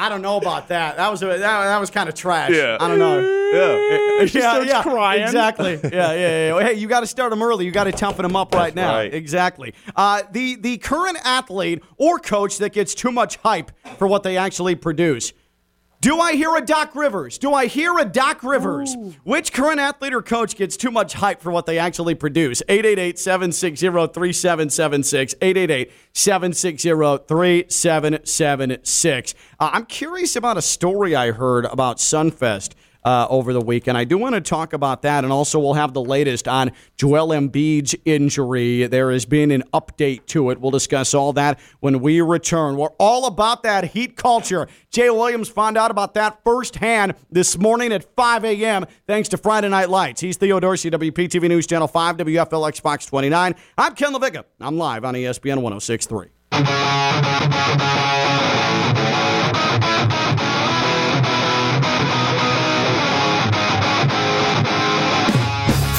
[SPEAKER 2] I don't know about that. That was a, that, that was kind of trash.
[SPEAKER 4] Yeah.
[SPEAKER 2] I don't know.
[SPEAKER 4] yeah.
[SPEAKER 2] yeah, yeah, Exactly. Yeah, yeah, yeah. Hey, you got to start them early. You got to toughen them up right now.
[SPEAKER 4] right.
[SPEAKER 2] Exactly. Uh, the the current athlete or coach that gets too much hype for what they actually produce. Do I hear a Doc Rivers? Do I hear a Doc Rivers? Which current athlete or coach gets too much hype for what they actually produce? 888 760 3776. 888 760 3776. Uh, I'm curious about a story I heard about Sunfest uh, over the weekend. I do want to talk about that, and also we'll have the latest on Joel Embiid's injury. There has been an update to it. We'll discuss all that when we return. We're all about that heat culture. Jay Williams found out about that firsthand this morning at 5 a.m. thanks to Friday Night Lights. He's Theo Dorsey, WPTV News Channel 5, WFLX Fox 29. I'm Ken LaVicka. I'm live on ESPN 1063.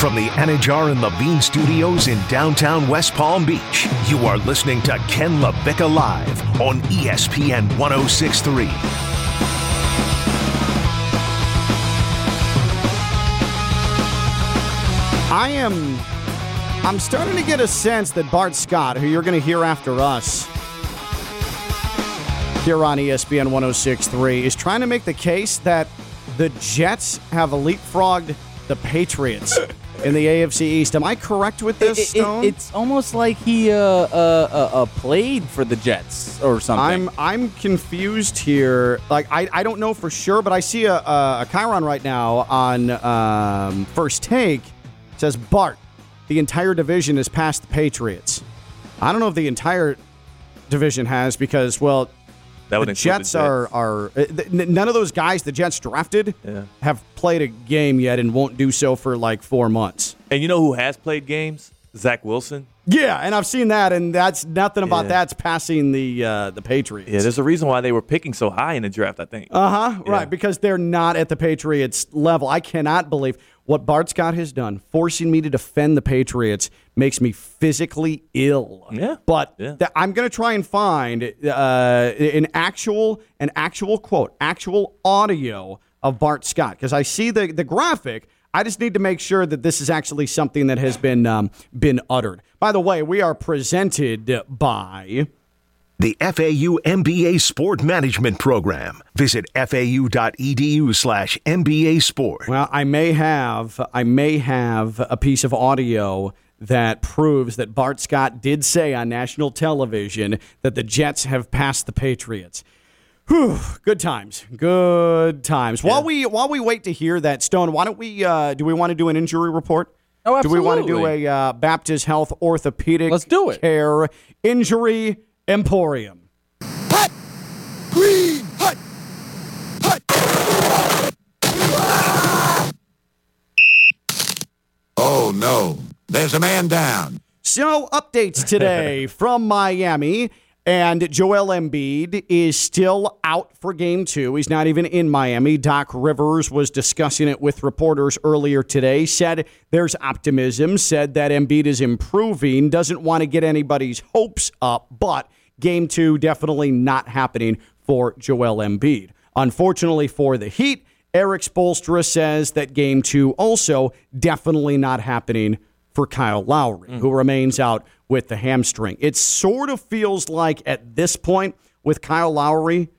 [SPEAKER 1] From the Anajar and Levine Studios in downtown West Palm Beach, you are listening to Ken LaVicka Live on ESPN 1063.
[SPEAKER 2] I am. I'm starting to get a sense that Bart Scott, who you're going to hear after us here on ESPN 1063, is trying to make the case that the Jets have leapfrogged the Patriots in the AFC East. Am I correct with this,
[SPEAKER 5] It- it-
[SPEAKER 2] Stone?
[SPEAKER 5] it's almost like he uh, uh, uh, uh, played for the Jets or something.
[SPEAKER 2] I'm I'm confused here. Like I, I don't know for sure, but I see a a, a Chiron right now on um, first take It says Bart, the entire division is past the Patriots. I don't know if the entire division has because well,
[SPEAKER 4] That would
[SPEAKER 2] the
[SPEAKER 4] include the
[SPEAKER 2] Jets, are are uh, th- none of those guys the Jets drafted
[SPEAKER 4] Yeah.
[SPEAKER 2] have played a game yet and won't do so for like four months.
[SPEAKER 4] And you know who has played games? Zach Wilson.
[SPEAKER 2] Yeah, and I've seen that, and that's nothing about
[SPEAKER 4] Yeah.
[SPEAKER 2] that's passing the uh, the Patriots.
[SPEAKER 4] Yeah, there's a reason why they were picking so high in the draft. I think.
[SPEAKER 2] Uh huh.
[SPEAKER 4] Yeah.
[SPEAKER 2] Right, because they're not at the Patriots level. I cannot believe what Bart Scott has done, forcing me to defend the Patriots, makes me physically ill.
[SPEAKER 4] Yeah.
[SPEAKER 2] But
[SPEAKER 4] Yeah.
[SPEAKER 2] th- I'm going to try and find uh, an actual, an actual quote, actual audio of Bart Scott because I see the the graphic. I just need to make sure that this is actually something that has been um, been uttered. By the way, we are presented by.
[SPEAKER 1] The FAU MBA Sport Management Program. Visit fau.edu slash MBA Sport.
[SPEAKER 2] Well, I may have I may have a piece of audio that proves that Bart Scott did say on national television that the Jets have passed the Patriots. Whew, good times, good times. While we while we wait to hear that, Stone, why don't we? Uh, do we want to do an injury report?
[SPEAKER 5] Oh, absolutely.
[SPEAKER 2] Do we want to do a uh, Baptist Health Orthopedic
[SPEAKER 5] Let's do it.
[SPEAKER 2] Care Injury Emporium?
[SPEAKER 8] Oh no, there's a man down.
[SPEAKER 2] So, updates today from Miami. And Joel Embiid is still out for game two. He's not even in Miami. Doc Rivers was discussing it with reporters earlier today, said there's optimism, said that Embiid is improving, doesn't want to get anybody's hopes up, but game two definitely not happening for Joel Embiid. Unfortunately for the Heat, Erik Spoelstra says that game two also definitely not happening for Kyle Lowry, who mm. remains out with the hamstring. It sort of feels like at this point with Kyle Lowry,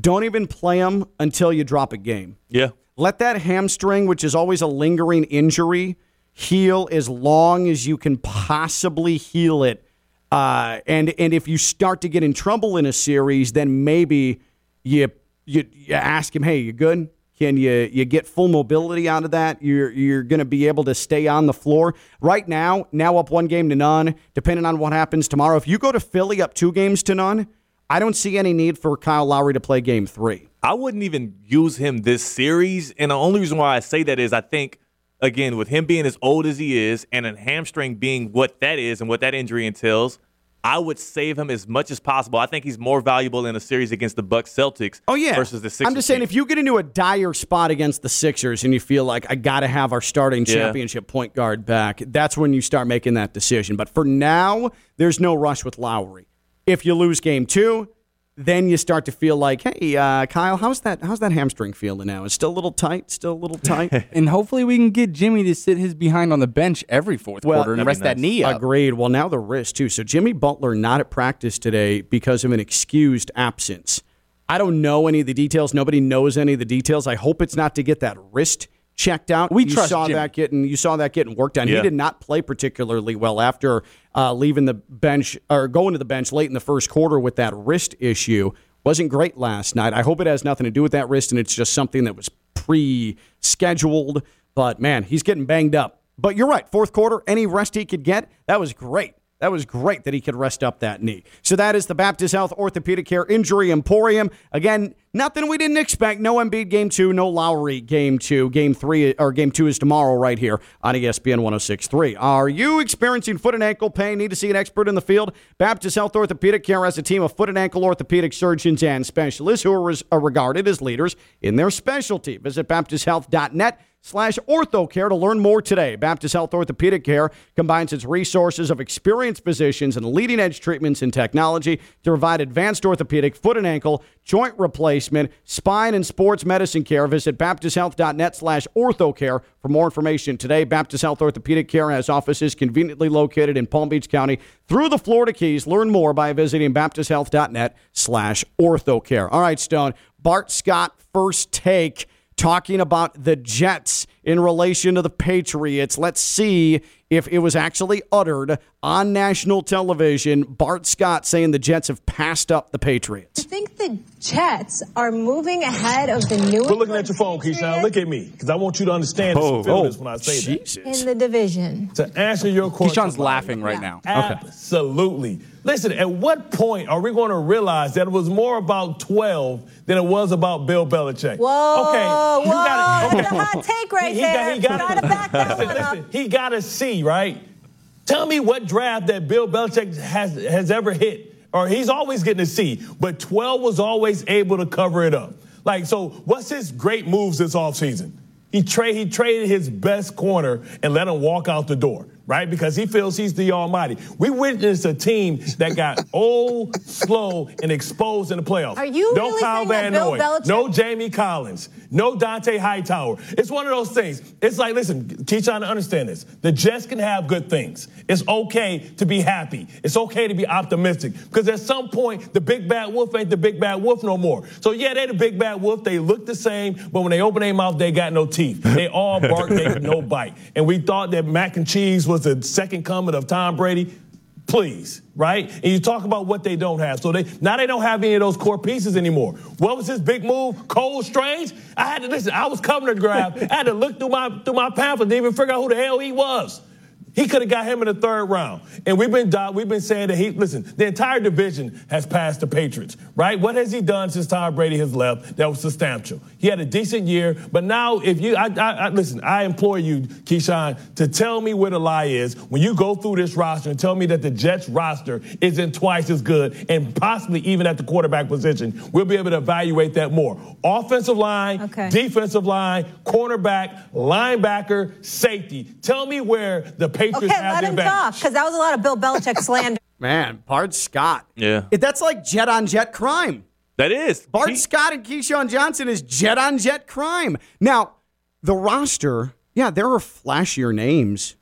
[SPEAKER 2] don't even play him until you drop a game.
[SPEAKER 4] Yeah.
[SPEAKER 2] Let that hamstring, which is always a lingering injury, heal as long as you can possibly heal it. Uh, and and if you start to get in trouble in a series, then maybe you you, you ask him, "Hey, you good? Can you you get full mobility out of that? You're you're going to be able to stay on the floor right now. Now up one game to none. Depending on what happens tomorrow, if you go to Philly up two games to none, I don't see any need for Kyle Lowry to play game three.
[SPEAKER 4] I wouldn't even use him this series. And the only reason why I say that is I think, again, with him being as old as he is and a hamstring being what that is and what that injury entails, I would save him as much as possible. I think he's more valuable in a series against the Bucks Celtics
[SPEAKER 2] Oh yeah.
[SPEAKER 4] versus the Sixers.
[SPEAKER 2] I'm just saying,
[SPEAKER 4] team.
[SPEAKER 2] if you get into a dire spot against the Sixers and you feel like I got to have our starting
[SPEAKER 4] Yeah.
[SPEAKER 2] championship point guard back, that's when you start making that decision. But for now, there's no rush with Lowry. If you lose game two, then you start to feel like, hey, uh, Kyle, how's that? How's that hamstring feeling now? It's still a little tight. Still a little tight.
[SPEAKER 5] and hopefully we can get Jimmy to sit his behind on the bench every fourth
[SPEAKER 2] Well,
[SPEAKER 5] quarter and
[SPEAKER 4] that'd be
[SPEAKER 5] rest that knee up.
[SPEAKER 2] Agreed. Well, now the wrist too. So Jimmy Butler not at practice today because of an excused absence. I don't know any of the details. Nobody knows any of the details. I hope it's not to get that wrist checked out.
[SPEAKER 5] We
[SPEAKER 2] you
[SPEAKER 5] trust
[SPEAKER 2] saw
[SPEAKER 5] Jimmy.
[SPEAKER 2] that getting you saw that getting worked on. He did not play particularly well after uh, leaving the bench or going to the bench late in the first quarter with that wrist issue. Wasn't great last night. I hope it has nothing to do with that wrist and it's just something that was pre-scheduled. But man, he's getting banged up. But you're right. Fourth quarter, any rest he could get, that was great. That was great that he could rest up that knee. So that is the Baptist Health Orthopedic Care Injury Emporium. Again, nothing we didn't expect. No Embiid game two, no Lowry game two. Game three or game two is tomorrow right here on ESPN 1063. Are you experiencing foot and ankle pain? Need to see an expert in the field? Baptist Health Orthopedic Care has a team of foot and ankle orthopedic surgeons and specialists who are, are regarded as leaders in their specialty. Visit BaptistHealth.net slash orthocare to learn more today. Baptist Health Orthopedic Care combines its resources of experienced physicians and leading edge treatments and technology to provide advanced orthopedic, foot and ankle, joint replacement, spine, and sports medicine care. Visit BaptistHealth.net slash orthocare for more information today. Baptist Health Orthopedic Care has offices conveniently located in Palm Beach County through the Florida Keys. Learn more by visiting BaptistHealth.net slash orthocare. All right, Stone. Bart Scott, first take talking about the Jets in relation to the Patriots. Let's see if it was actually uttered on national television. Bart Scott saying the Jets have passed up the Patriots.
[SPEAKER 9] I think the Jets are moving ahead of the New
[SPEAKER 6] Quit looking at your phone, Keyshawn. Look at me, because I want you to understand this oh, and feel oh, this when I say that.
[SPEAKER 9] In the division.
[SPEAKER 6] To answer your question,
[SPEAKER 5] Keyshawn's laughing right now.
[SPEAKER 6] Absolutely. Listen, at what point are we going to realize that it was more about 12 than it was about Bill Belichick?
[SPEAKER 9] Whoa,
[SPEAKER 6] okay,
[SPEAKER 9] whoa,
[SPEAKER 6] you gotta,
[SPEAKER 9] that's a hot take right
[SPEAKER 6] he,
[SPEAKER 9] there.
[SPEAKER 6] He got,
[SPEAKER 9] Try to back that
[SPEAKER 6] listen, listen, he got to see, right? Tell me what draft that Bill Belichick has, has ever hit. Or he's always getting a C, but 12 was always able to cover it up. Like, so what's his great moves this offseason? He, trade, he traded his best corner and let him walk out the door, right? Because he feels he's the almighty. We witnessed a team that got old, slow, and exposed in the playoffs.
[SPEAKER 9] Are you
[SPEAKER 6] no
[SPEAKER 9] really
[SPEAKER 6] Kyle Van Noy,
[SPEAKER 9] Belichick-
[SPEAKER 6] no Jamie Collins, no Dont'a Hightower. It's one of those things. It's like, listen, teach on to understand this. The Jets can have good things. It's okay to be happy. It's okay to be optimistic. Because at some point, the big bad wolf ain't the big bad wolf no more. So yeah, they the big bad wolf. They look the same, but when they open their mouth, they got no teeth. They all bark, they got no bite. And we thought that mac and cheese was the second coming of Tom Brady please, right? And you talk about what they don't have. So they now they don't have any of those core pieces anymore. What was his big move? Cole Strange. I had to listen. I was covering the draft. I had to look through my through my pamphlet to even figure out who the hell he was. He could have got him in the third round. And we've been we've been saying that he listen, the entire division has passed the Patriots, right? What has he done since Tom Brady has left? That was substantial. He had a decent year, but now if you I, I, I listen, I implore you, Keyshawn, to tell me where the lie is when you go through this roster and tell me that the Jets roster isn't twice as good and possibly even at the quarterback position. We'll be able to evaluate that more. Offensive line,
[SPEAKER 9] Okay.
[SPEAKER 6] defensive line, cornerback, linebacker, safety. Tell me where the Patriots
[SPEAKER 9] Okay,
[SPEAKER 6] have
[SPEAKER 9] let him
[SPEAKER 6] advantage.
[SPEAKER 9] talk, because that was a lot of Bill Belichick slander.
[SPEAKER 2] Man, Bart Scott.
[SPEAKER 4] Yeah.
[SPEAKER 2] That's like jet on jet crime.
[SPEAKER 4] That is.
[SPEAKER 2] Bart
[SPEAKER 4] He-
[SPEAKER 2] Scott and Keyshawn Johnson is jet on jet crime. Now, the roster, yeah, there are flashier names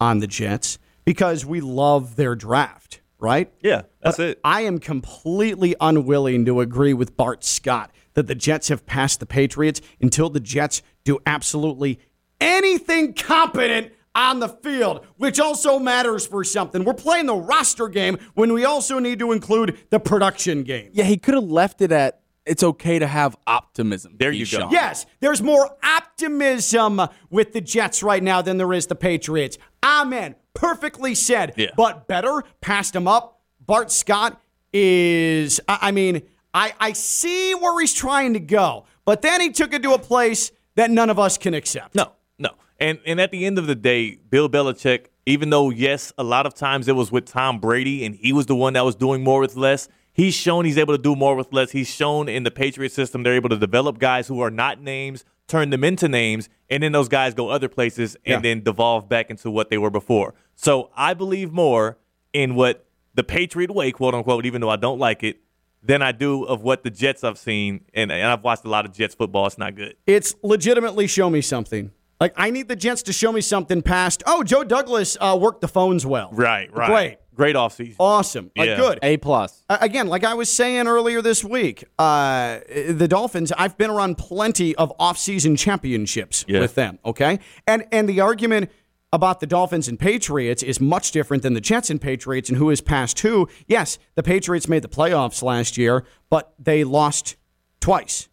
[SPEAKER 2] on the Jets because we love their draft, right?
[SPEAKER 4] Yeah, that's
[SPEAKER 2] But
[SPEAKER 4] it.
[SPEAKER 2] I am completely unwilling to agree with Bart Scott that the Jets have passed the Patriots until the Jets do absolutely anything competent on the field, which also matters for something. We're playing the roster game when we also need to include the production game.
[SPEAKER 5] Yeah, he could have left it at it's okay to have optimism.
[SPEAKER 4] There you go.
[SPEAKER 5] Keyshawn.
[SPEAKER 2] Yes, there's more optimism with the Jets right now than there is the Patriots. Amen. Perfectly said.
[SPEAKER 4] Yeah.
[SPEAKER 2] But better, passed him up. Bart Scott is, I I mean, I, I see where he's trying to go, but then he took it to a place that none of us can accept.
[SPEAKER 4] No, no. And and at the end of the day, Bill Belichick, even though yes, a lot of times it was with Tom Brady and he was the one that was doing more with less, he's shown he's able to do more with less. He's shown in the Patriot system they're able to develop guys who are not names, turn them into names, and then those guys go other places and
[SPEAKER 2] Yeah.
[SPEAKER 4] then devolve back into what they were before. So I believe more in what the Patriot way, quote unquote, even though I don't like it, than I do of what the Jets I've seen. And, and I've watched a lot of Jets football. It's not good.
[SPEAKER 2] It's legitimately show me something. Like, I need the Jets to show me something past, oh, Joe Douglas uh, worked the phones well.
[SPEAKER 4] Right, right.
[SPEAKER 2] Great.
[SPEAKER 4] Great offseason.
[SPEAKER 2] Awesome. Like,
[SPEAKER 4] Yeah.
[SPEAKER 2] good.
[SPEAKER 5] A plus.
[SPEAKER 2] Uh, again, like I was saying earlier this week, uh, the Dolphins. I've been around plenty of off-season championships
[SPEAKER 4] Yeah.
[SPEAKER 2] with them. Okay, and and the argument about the Dolphins and Patriots is much different than the Jets and Patriots and who is past who. Yes, the Patriots made the playoffs last year, but they lost twice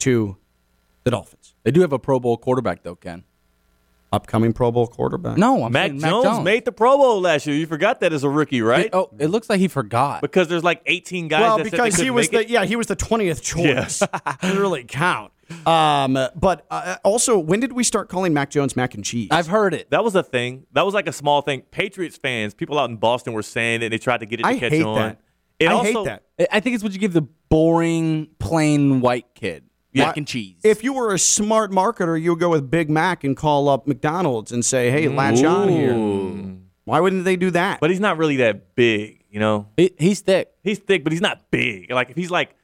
[SPEAKER 2] to the Dolphins.
[SPEAKER 5] They do have a Pro Bowl quarterback though, Ken.
[SPEAKER 2] Upcoming Pro Bowl quarterback.
[SPEAKER 5] No, I'm
[SPEAKER 4] Mac
[SPEAKER 5] saying
[SPEAKER 4] Jones, made the Pro Bowl last year. You forgot that as a rookie, right?
[SPEAKER 5] It, oh, it looks like he forgot.
[SPEAKER 4] Because there's like 18 guys.
[SPEAKER 2] well,
[SPEAKER 4] that said they
[SPEAKER 2] because he was the
[SPEAKER 4] it.
[SPEAKER 2] yeah he was the twentieth choice. Doesn't really count. Um, but uh, also, when did we start calling Mac Jones mac and cheese?
[SPEAKER 5] I've heard it.
[SPEAKER 4] That was a thing. That was like a small thing. Patriots fans, people out in Boston were saying it. And They tried to get it to
[SPEAKER 2] I
[SPEAKER 4] catch
[SPEAKER 2] hate
[SPEAKER 4] on.
[SPEAKER 2] that.
[SPEAKER 4] It
[SPEAKER 2] I
[SPEAKER 4] also,
[SPEAKER 2] hate that.
[SPEAKER 5] I- I think it's what you give the boring, plain white kid.
[SPEAKER 4] Yeah.
[SPEAKER 5] Mac and cheese.
[SPEAKER 2] If you were a smart marketer, you would go with Big Mac and call up McDonald's and say, "Hey, latch on here." Why wouldn't they do that?
[SPEAKER 4] But he's not really that big, you know.
[SPEAKER 5] He- he's thick.
[SPEAKER 4] He's thick, but he's not big. Like if he's like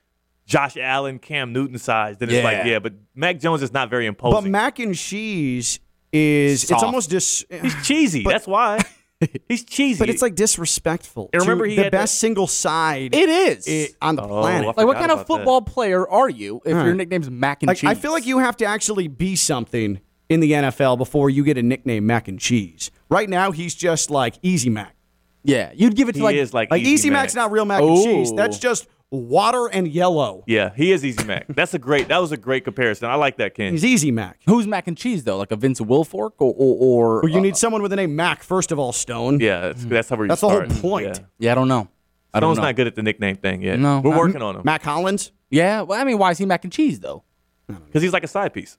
[SPEAKER 4] Josh Allen, Cam Newton size, then it's like
[SPEAKER 5] Yeah.
[SPEAKER 4] yeah. But Mac Jones is not very imposing.
[SPEAKER 2] But mac and cheese is it's
[SPEAKER 5] Soft.
[SPEAKER 2] almost dis.
[SPEAKER 4] he's cheesy. That's why. He's cheesy.
[SPEAKER 2] But it's like disrespectful.
[SPEAKER 4] And remember
[SPEAKER 2] to
[SPEAKER 4] he
[SPEAKER 2] the
[SPEAKER 4] had
[SPEAKER 2] best
[SPEAKER 4] that-
[SPEAKER 2] single side
[SPEAKER 5] It is.
[SPEAKER 2] i- on the
[SPEAKER 4] Oh,
[SPEAKER 2] planet.
[SPEAKER 4] I
[SPEAKER 5] like, what
[SPEAKER 4] forgot
[SPEAKER 5] kind of
[SPEAKER 4] about that.
[SPEAKER 5] football player are you if
[SPEAKER 2] Huh.
[SPEAKER 5] your nickname's Mac and
[SPEAKER 2] Like
[SPEAKER 5] cheese?
[SPEAKER 2] I feel like you have to actually be something in the NFL before you get a nickname mac and cheese. Right now, he's just like Easy Mac.
[SPEAKER 5] Yeah, you'd give it to
[SPEAKER 4] He
[SPEAKER 5] like
[SPEAKER 4] is like,
[SPEAKER 2] Like
[SPEAKER 4] Easy,
[SPEAKER 2] Easy,
[SPEAKER 4] Mac.
[SPEAKER 2] Mac's not real mac and cheese.
[SPEAKER 5] Oh.
[SPEAKER 2] That's just water and yellow.
[SPEAKER 4] Yeah, he is Easy Mac. That's a great. That was a great comparison. I like that, Ken.
[SPEAKER 2] He's Easy Mac.
[SPEAKER 5] who's Mac and cheese though, like a Vince Wilfork or or, or
[SPEAKER 2] Well, you
[SPEAKER 5] uh,
[SPEAKER 2] need someone with the name Mac first of all. Stone.
[SPEAKER 4] Yeah, that's, that's how we're.
[SPEAKER 2] That's the whole point.
[SPEAKER 4] Yeah.
[SPEAKER 5] yeah, I don't know. I don't
[SPEAKER 4] Stone's
[SPEAKER 5] know.
[SPEAKER 4] not good at the nickname thing yet.
[SPEAKER 5] No.
[SPEAKER 4] we're working on him
[SPEAKER 2] Mack Hollins.
[SPEAKER 5] Yeah, well, I mean, why is he Mac and cheese though?
[SPEAKER 4] because he's like a side piece.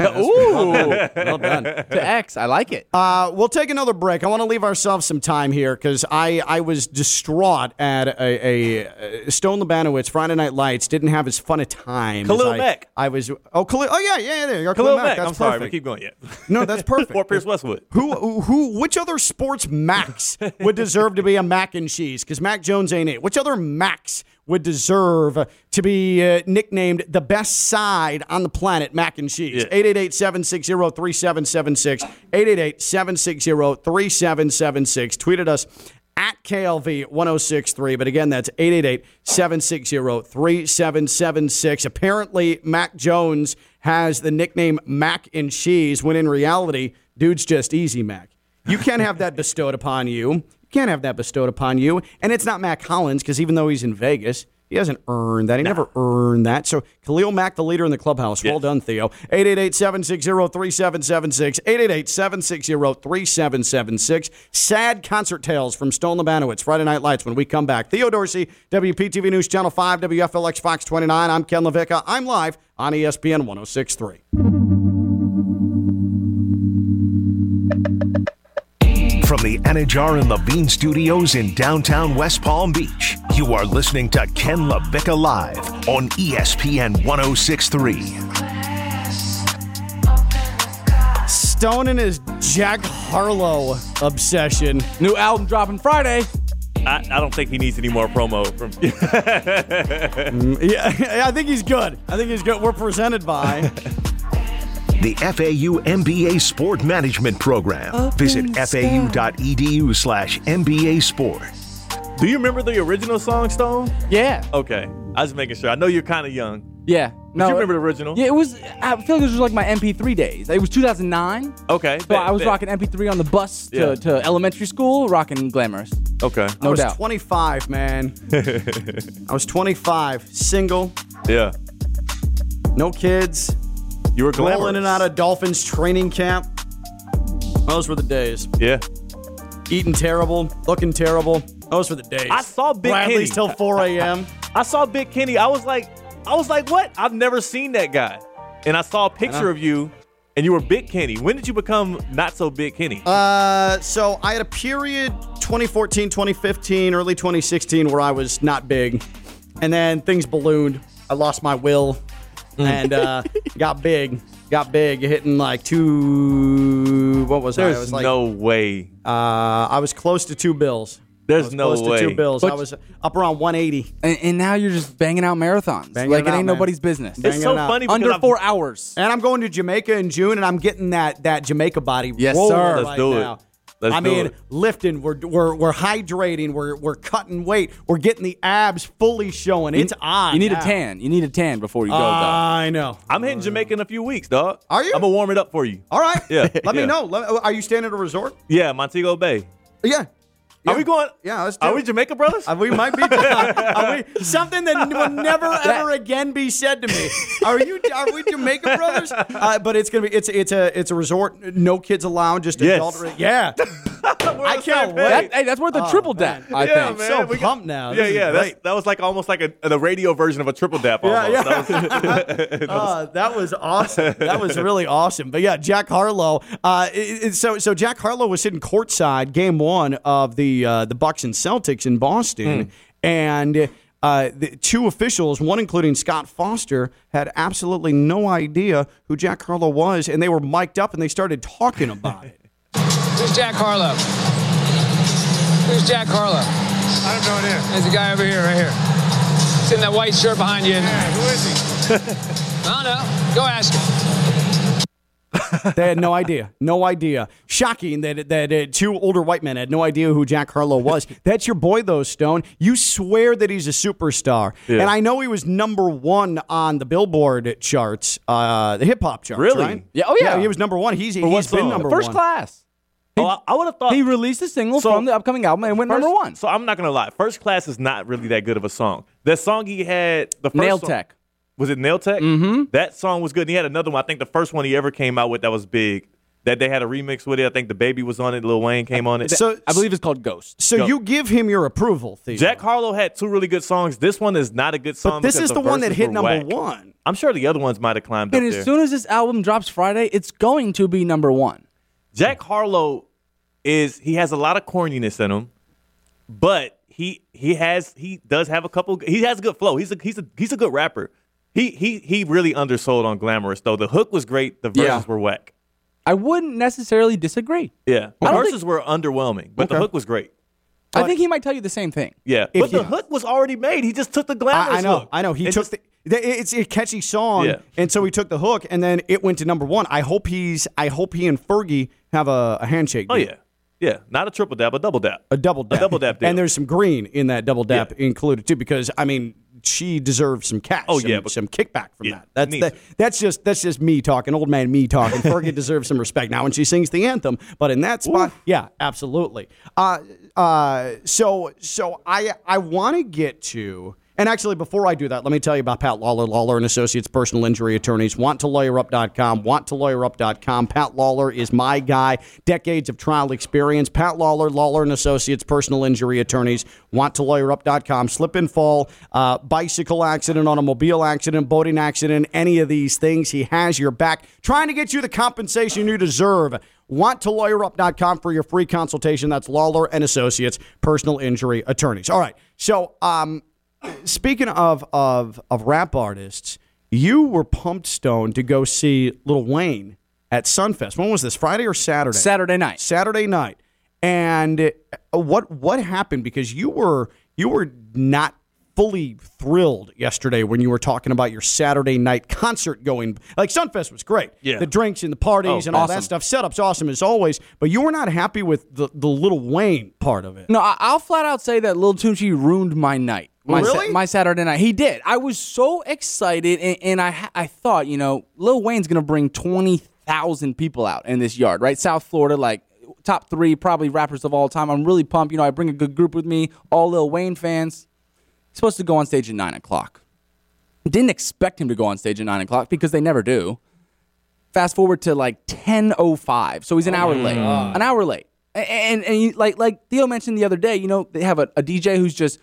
[SPEAKER 5] Ooh,
[SPEAKER 2] Well done.
[SPEAKER 5] to X, I like it.
[SPEAKER 2] Uh, we'll take another break. I want to leave ourselves some time here because I, I was distraught at a, a, a Stone Labanowitz Friday Night Lights didn't have as fun a time.
[SPEAKER 4] Khalil
[SPEAKER 2] as I,
[SPEAKER 4] Mack.
[SPEAKER 2] I was oh Khalil oh yeah yeah there you go
[SPEAKER 4] Khalil
[SPEAKER 2] Mack.
[SPEAKER 4] Mack.
[SPEAKER 2] That's
[SPEAKER 4] I'm sorry,
[SPEAKER 2] perfect.
[SPEAKER 4] but keep going. Yeah.
[SPEAKER 2] No, that's perfect.
[SPEAKER 4] Or Pierce Westwood.
[SPEAKER 2] Who, who, which other sports Max would deserve to be a mac and cheese? Because Mac Jones ain't it. Which other Max would deserve to be uh, nicknamed the best side on the planet, mac and cheese?
[SPEAKER 4] Yeah.
[SPEAKER 2] 888 760 3776. 888 760 3776. Tweeted us at KLV 1063. But again, that's 888 760 3776. Apparently, Mac Jones has the nickname Mac and Cheese when in reality, dude's just Easy Mac. You can't have that bestowed upon you. Can't have that bestowed upon you. And it's not Mack Hollins because even though he's in Vegas, he hasn't earned that. He never earned that. So Khalil Mack, the leader in the clubhouse. Well done, Theo. 888-760-3776. 888-760-3776. Sad concert tales from Stone Labanowitz. Friday Night Lights when we come back. Theo Dorsey, WPTV News Channel 5, WFLX Fox 29. I'm Ken LaVicka. I'm live on ESPN 1063.
[SPEAKER 1] From the Anajar and Levine Studios in downtown West Palm Beach, you are listening to Ken LaVicka Live on ESPN 1063.
[SPEAKER 2] Stone and his Jack Harlow obsession.
[SPEAKER 5] New album dropping Friday.
[SPEAKER 4] I, I don't think he needs any more promo from.
[SPEAKER 2] Mm, yeah, I think he's good. I think he's good. We're presented by.
[SPEAKER 1] The FAU MBA Sport Management Program. Visit fau.edu slash MBA Sport.
[SPEAKER 4] Do you remember the original song, Stone?
[SPEAKER 5] Yeah,
[SPEAKER 4] Okay, I was making sure. I know you're kind of young.
[SPEAKER 5] yeah. No,
[SPEAKER 4] you remember the original?
[SPEAKER 5] Yeah, it was. I feel like this was like my MP3 days. It was 2009.
[SPEAKER 4] Okay.
[SPEAKER 5] So
[SPEAKER 4] bet,
[SPEAKER 5] I was
[SPEAKER 4] bet.
[SPEAKER 5] rocking MP3 on the bus to,
[SPEAKER 4] Yeah.
[SPEAKER 5] to elementary school, rocking Glamorous.
[SPEAKER 4] Okay.
[SPEAKER 2] I
[SPEAKER 5] No
[SPEAKER 2] was
[SPEAKER 5] doubt.
[SPEAKER 2] 25, man. I was 25, single,
[SPEAKER 4] Yeah.
[SPEAKER 2] no kids,
[SPEAKER 4] You were glamorous.
[SPEAKER 2] rolling in and out of Dolphins training camp. Those were the days.
[SPEAKER 4] Yeah.
[SPEAKER 2] Eating terrible, looking terrible. Those were the days.
[SPEAKER 4] I saw Big
[SPEAKER 2] Bradley's
[SPEAKER 4] Kenny.
[SPEAKER 2] till 4 a.m.
[SPEAKER 4] I saw Big Kenny. I was like, I was like, what? I've never seen that guy. And I saw a picture of you, and you were Big Kenny. When did you become not so Big Kenny?
[SPEAKER 2] Uh, so I had a period 2014, 2015, early 2016 where I was not big, and then things ballooned. I lost my will, and uh, got big. Got big, hitting like two. What was I? I
[SPEAKER 4] There's
[SPEAKER 2] was like,
[SPEAKER 4] no way.
[SPEAKER 2] uh, I was close to two bills. I
[SPEAKER 4] There's
[SPEAKER 2] was
[SPEAKER 4] no
[SPEAKER 2] close
[SPEAKER 4] way.
[SPEAKER 2] to two bills. I was up around 180.
[SPEAKER 5] And, and now you're just banging out marathons.
[SPEAKER 2] Banging
[SPEAKER 5] like
[SPEAKER 2] it
[SPEAKER 5] it,
[SPEAKER 2] out,
[SPEAKER 5] ain't
[SPEAKER 2] man.
[SPEAKER 5] nobody's business.
[SPEAKER 2] Bang-
[SPEAKER 4] It's so
[SPEAKER 2] it out.
[SPEAKER 4] funny because
[SPEAKER 5] Under
[SPEAKER 4] I've-
[SPEAKER 5] four hours.
[SPEAKER 2] And I'm going to Jamaica in June, and I'm getting that that Jamaica body
[SPEAKER 5] Yes,
[SPEAKER 2] rolling
[SPEAKER 5] sir.
[SPEAKER 4] Let's do it.
[SPEAKER 2] now.
[SPEAKER 4] Let's
[SPEAKER 2] I
[SPEAKER 4] do
[SPEAKER 2] mean,
[SPEAKER 4] it.
[SPEAKER 2] lifting, we're, we're we're hydrating, we're we're cutting weight, we're getting the abs fully showing. It's on.
[SPEAKER 5] You need
[SPEAKER 2] now.
[SPEAKER 5] a tan. You need a tan before you go, though.
[SPEAKER 2] I know.
[SPEAKER 4] I'm hitting Jamaica in a few weeks, dog.
[SPEAKER 2] Are you?
[SPEAKER 4] I'm gonna warm it up for you.
[SPEAKER 2] All right.
[SPEAKER 4] Yeah,
[SPEAKER 2] Let me know. Let- Are you staying at a resort?
[SPEAKER 4] Yeah, Montego Bay.
[SPEAKER 2] Yeah.
[SPEAKER 4] Are we going?
[SPEAKER 2] Yeah, let's do
[SPEAKER 4] Are
[SPEAKER 2] it.
[SPEAKER 4] we Jamaica brothers?
[SPEAKER 2] Uh, we might be are we, something that will never ever again be said to me. Are you? Are we Jamaica brothers? Uh, but it's gonna be. It's it's a it's a resort. No kids allowed. Just
[SPEAKER 4] Yes.
[SPEAKER 2] adult. Yeah. I can't wait.
[SPEAKER 5] That, hey, that's worth a triple dap, I
[SPEAKER 4] yeah,
[SPEAKER 5] think.
[SPEAKER 4] man.
[SPEAKER 2] so
[SPEAKER 4] we
[SPEAKER 2] pumped now.
[SPEAKER 4] Yeah,
[SPEAKER 2] This
[SPEAKER 4] yeah. That's, that was like almost like a the radio version of a triple dap. Almost.
[SPEAKER 2] yeah.
[SPEAKER 4] That was-
[SPEAKER 2] Uh, that was awesome. That was really awesome. But yeah, Jack Harlow. Uh, it- it- so so Jack Harlow was sitting courtside game one of the uh, the Bucks and Celtics in Boston, and. Uh, the two officials, one including Scott Foster, had absolutely no idea who Jack Harlow was, and they were mic'd up and they started talking about it.
[SPEAKER 10] Who's Jack Harlow? Who's Jack Harlow?
[SPEAKER 11] I have no idea.
[SPEAKER 10] There's a guy over here, right here. He's in that white shirt behind you.
[SPEAKER 11] Yeah, who is he?
[SPEAKER 10] I don't know. Go ask him.
[SPEAKER 2] They had no idea. No idea. Shocking that that uh, two older white men had no idea who Jack Harlow was. That's your boy, though, Stone. You swear that he's a superstar.
[SPEAKER 4] Yeah.
[SPEAKER 2] And I know he was number one on the Billboard charts, uh, the hip hop charts.
[SPEAKER 4] Really?
[SPEAKER 2] right?
[SPEAKER 5] Yeah, oh, yeah.
[SPEAKER 2] he was number one. He's, he's been
[SPEAKER 4] song?
[SPEAKER 2] number
[SPEAKER 5] First
[SPEAKER 2] one.
[SPEAKER 5] class.
[SPEAKER 4] Oh, I, I would have thought
[SPEAKER 5] He released a single
[SPEAKER 4] So-
[SPEAKER 5] from the upcoming album and went
[SPEAKER 4] First-
[SPEAKER 5] number one.
[SPEAKER 4] So I'm not gonna lie. First class is not really that good of a song. The song he had, the first
[SPEAKER 5] Nail
[SPEAKER 4] song-
[SPEAKER 5] Tech.
[SPEAKER 4] Was it Nail Tech? Mm-hmm. That song was good. And he had another one. I think the first one he ever came out with that was big. That they had a remix with it. I think DaBaby was on it. Lil Wayne came on it.
[SPEAKER 2] So,
[SPEAKER 5] I believe it's called Ghost.
[SPEAKER 2] so
[SPEAKER 4] Go.
[SPEAKER 2] you give him your approval, Theo.
[SPEAKER 4] Jack Harlow had two really good songs. This one is not a good song.
[SPEAKER 2] But this is the one that hit number
[SPEAKER 4] whack.
[SPEAKER 2] one.
[SPEAKER 4] I'm sure the other ones might have climbed
[SPEAKER 5] And
[SPEAKER 4] up
[SPEAKER 5] as
[SPEAKER 4] there.
[SPEAKER 5] soon as this album drops Friday, it's going to be number one.
[SPEAKER 4] Jack Harlow is he has a lot of corniness in him, but he he has he does have a couple. He has a good flow. He's a he's a he's a good rapper. He he he really undersold on glamorous though. The hook was great. The verses
[SPEAKER 5] Yeah.
[SPEAKER 4] were whack.
[SPEAKER 5] I wouldn't necessarily disagree.
[SPEAKER 4] Yeah, the verses were underwhelming, but the hook was great.
[SPEAKER 5] I think he might tell you the same thing.
[SPEAKER 4] Yeah, but the hook was already made. He just took the glamorous
[SPEAKER 2] I, I know.
[SPEAKER 4] hook.
[SPEAKER 2] I know. He took
[SPEAKER 4] just-
[SPEAKER 2] the. It's a catchy song,
[SPEAKER 4] Yeah.
[SPEAKER 2] and so he took the hook, and then it went to number one. I hope he's. I hope he and Fergie have a, a handshake.
[SPEAKER 4] Oh
[SPEAKER 2] deal.
[SPEAKER 4] yeah, yeah. Not a triple dap, a double dap.
[SPEAKER 2] a double dap,
[SPEAKER 4] double dap deal.
[SPEAKER 2] and there's some green in that double dap
[SPEAKER 4] Yeah.
[SPEAKER 2] included too. Because I mean, she deserves some cash.
[SPEAKER 4] Oh,
[SPEAKER 2] some,
[SPEAKER 4] yeah, but-
[SPEAKER 2] some kickback from
[SPEAKER 4] Yeah,
[SPEAKER 2] that. That's that, that's just that's just me talking, old man me talking. Fergie deserves some respect now when she sings the anthem, but in that spot, yeah, absolutely. Uh, uh, so so I I want to get to. And actually, before I do that, let me tell you about Pat Lawler, Lawler and Associates, personal injury attorneys. WantToLawyerUp.com, WantToLawyerUp.com. Pat Lawler is my guy. Decades of trial experience. Pat Lawler, Lawler and Associates, personal injury attorneys. WantToLawyerUp.com. Slip and fall, uh, bicycle accident, automobile accident, boating accident, any of these things. He has your back, trying to get you the compensation you deserve. WantToLawyerUp.com for your free consultation. That's Lawler and Associates, personal injury attorneys. All right. So, um, speaking of of of rap artists, you were pumped stone to go see Lil Wayne at Sunfest. When was this? Friday or Saturday?
[SPEAKER 5] Saturday night.
[SPEAKER 2] Saturday night. And uh, what what happened? Because you were you were not fully thrilled yesterday when you were talking about your Saturday night concert going. Like Sunfest was great.
[SPEAKER 4] Yeah.
[SPEAKER 2] The drinks and the parties
[SPEAKER 4] Oh,
[SPEAKER 2] and all that
[SPEAKER 4] awesome.
[SPEAKER 2] stuff. Setup's awesome as always. But you were not happy with the the Little Wayne part of it.
[SPEAKER 5] No, I- I'll flat out say that Lil Tunechi ruined my night. My, sa-
[SPEAKER 2] Really?
[SPEAKER 5] my Saturday night. He did. I was so excited, and, and I I thought, you know, Lil Wayne's gonna bring twenty thousand people out in this yard, right? South Florida, like top three probably rappers of all time. I'm really pumped. You know, I bring a good group with me, all Lil Wayne fans. He's supposed to go on stage at nine o'clock. Didn't expect him to go on stage at nine o'clock because they never do. Fast forward to like ten oh five, so he's an oh, hour late. An hour late, and and, and you, like like Theo mentioned the other day, you know they have a, a DJ who's just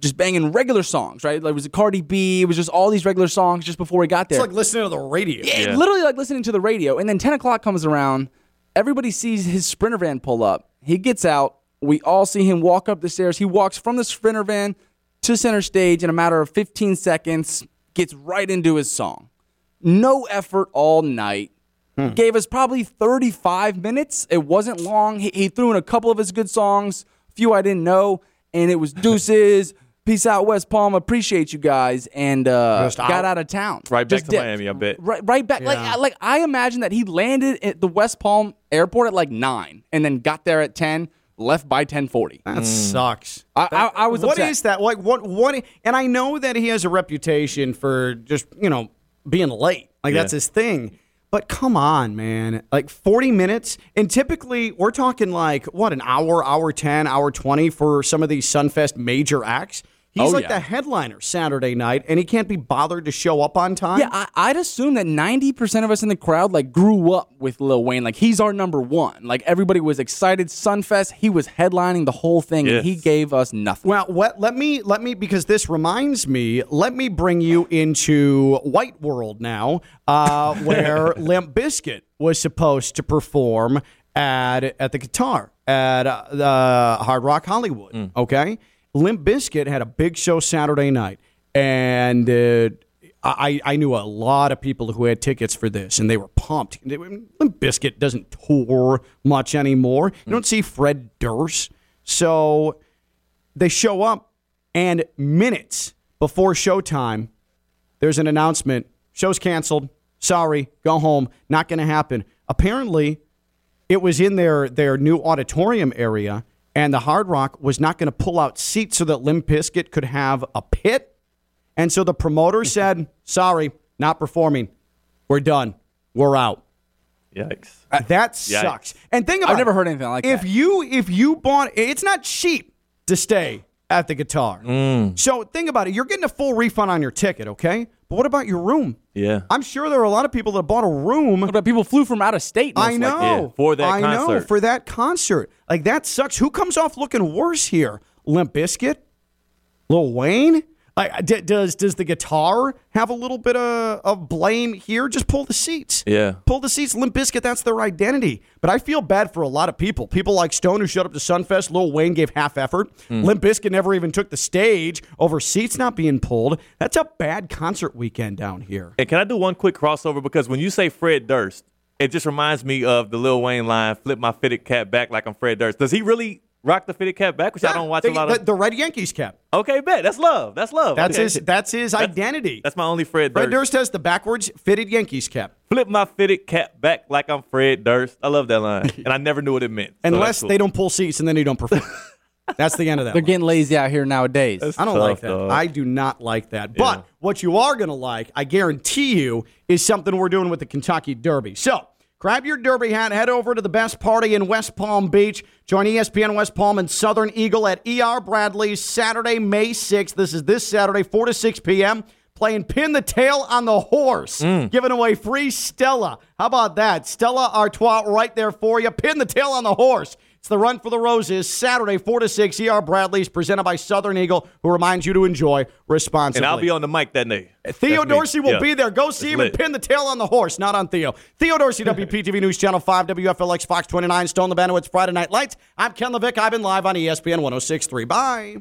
[SPEAKER 5] just banging regular songs, right? Like it was a Cardi B, it was just all these regular songs just before he got there.
[SPEAKER 2] It's like listening to the radio.
[SPEAKER 5] Yeah, literally like listening to the radio. And then 10 o'clock comes around. Everybody sees his sprinter van pull up. He gets out. We all see him walk up the stairs. He walks from the sprinter van to center stage in a matter of 15 seconds, gets right into his song. No effort all night. Gave us probably 35 minutes. It wasn't long. He, he threw in a couple of his good songs, a few I didn't know, and it was Deuces, Peace out, West Palm. Appreciate you guys, and uh, got
[SPEAKER 2] out.
[SPEAKER 5] out of town.
[SPEAKER 4] Right back
[SPEAKER 5] Just
[SPEAKER 4] to
[SPEAKER 5] dipped.
[SPEAKER 4] Miami, I bet.
[SPEAKER 5] Right, right back. Like,
[SPEAKER 2] Yeah.
[SPEAKER 5] I- like I imagine that he landed at the West Palm airport at like nine, and then got there at ten, left by ten forty.
[SPEAKER 2] That mm. sucks.
[SPEAKER 5] I, I, I was
[SPEAKER 2] What
[SPEAKER 5] upset.
[SPEAKER 2] is that? Like what? What? And I know that he has a reputation for just you know being late. Like that's his thing. But come on, man! Like forty minutes, and typically we're talking like what an hour, hour ten, hour twenty for some of these Sunfest major acts. He's
[SPEAKER 5] Oh,
[SPEAKER 2] like
[SPEAKER 5] yeah.
[SPEAKER 2] the headliner Saturday night, and he can't be bothered to show up on time.
[SPEAKER 5] Yeah, I, I'd assume that 90% of us in the crowd like grew up with Lil Wayne. Like he's our number one. Like everybody was excited. Sunfest, he was headlining the whole thing, and he gave us nothing.
[SPEAKER 2] Well, what, let me let me because this reminds me. Let me bring you into White World now, uh, where Limp Bizkit was supposed to perform at at the guitar at uh, the Hard Rock Hollywood. Okay, Limp Bizkit had a big show Saturday night, and. Uh, I, I knew a lot of people who had tickets for this, and they were pumped. Limp Bizkit doesn't tour much anymore. You don't see Fred Durst, so they show up, and minutes before showtime, there's an announcement: show's canceled. Sorry, go home. Not going to happen. Apparently, it was in their their new auditorium area, and the Hard Rock was not going to pull out seats so that Limp Bizkit could have a pit. And so the promoter said, "Sorry, not performing. We're done. We're out."
[SPEAKER 4] Yikes.
[SPEAKER 2] That sucks. And think about
[SPEAKER 5] I've never heard anything like
[SPEAKER 2] if
[SPEAKER 5] that.
[SPEAKER 2] you if you bought it's not cheap to stay at the guitar.
[SPEAKER 4] Mm.
[SPEAKER 2] So think about it. You're getting a full refund on your ticket, okay? But what about your room?
[SPEAKER 4] Yeah.
[SPEAKER 2] I'm sure there are a lot of people that bought a room.
[SPEAKER 5] But people flew from out of state.
[SPEAKER 2] I know
[SPEAKER 5] likely.
[SPEAKER 4] Yeah, for that
[SPEAKER 2] I know
[SPEAKER 4] concert.
[SPEAKER 2] for that concert. Like that sucks. Who comes off looking worse here? Limp Bizkit, Lil Wayne. Like, d- does does the guitar have a little bit of, of blame here? Just pull the seats.
[SPEAKER 4] Yeah.
[SPEAKER 2] Pull the seats. Limp Bizkit, that's their identity. But I feel bad for a lot of people. People like Stone who showed up to Sunfest. Lil Wayne gave half effort.
[SPEAKER 4] Hmm.
[SPEAKER 2] Limp Bizkit never even took the stage over seats not being pulled. That's a bad concert weekend down here.
[SPEAKER 4] And can I do one quick crossover? Because when you say Fred Durst, it just reminds me of the Lil Wayne line, flip my fitted cap back like I'm Fred Durst. Does he really rock the fitted cap back? Which I don't watch
[SPEAKER 2] the,
[SPEAKER 4] a lot
[SPEAKER 2] the,
[SPEAKER 4] of.
[SPEAKER 2] the Red Yankees cap.
[SPEAKER 4] okay, bet. That's love. That's love.
[SPEAKER 2] That's
[SPEAKER 4] Okay.
[SPEAKER 2] his. That's his identity.
[SPEAKER 4] That's my only Fred,
[SPEAKER 2] Fred
[SPEAKER 4] Durst.
[SPEAKER 2] Durst has the backwards fitted Yankees cap.
[SPEAKER 4] Flip my fitted cap back like I'm Fred Durst. I love that line. and I never knew what it meant. So
[SPEAKER 2] Unless
[SPEAKER 4] that's cool.
[SPEAKER 2] they don't pull seats and then you don't perform. That's the end of that.
[SPEAKER 5] They're
[SPEAKER 2] one.
[SPEAKER 5] getting lazy out here nowadays.
[SPEAKER 2] I don't
[SPEAKER 4] tough,
[SPEAKER 2] like that.
[SPEAKER 4] dog.
[SPEAKER 2] I do not like that. But what you are going to like, I guarantee you, is something we're doing with the Kentucky Derby. So grab your Derby hat, head over to the best party in West Palm Beach. Join ESPN West Palm and Southern Eagle at ER Bradley's Saturday, May 6th. This is this Saturday, 4 to 6 p.m. Playing Pin the Tail on the Horse, giving away free Stella. How about that? Stella Artois right there for you. Pin the Tail on the Horse. It's the Run for the Roses, Saturday, 4 to 6, ER Bradley's, presented by Southern Eagle, who reminds you to enjoy responsibly.
[SPEAKER 4] And I'll be on the mic that day.
[SPEAKER 2] Theo
[SPEAKER 4] That's me.
[SPEAKER 2] Dorsey will
[SPEAKER 4] Yeah.
[SPEAKER 2] be there. Go see
[SPEAKER 4] It's
[SPEAKER 2] him and pin the tail on the horse, not on Theo. Theo Dorsey, WPTV News Channel 5, WFLX Fox 29, Stone Labanowitz Friday Night Lights. I'm Ken LaVicka. I've been live on ESPN 1063. Bye.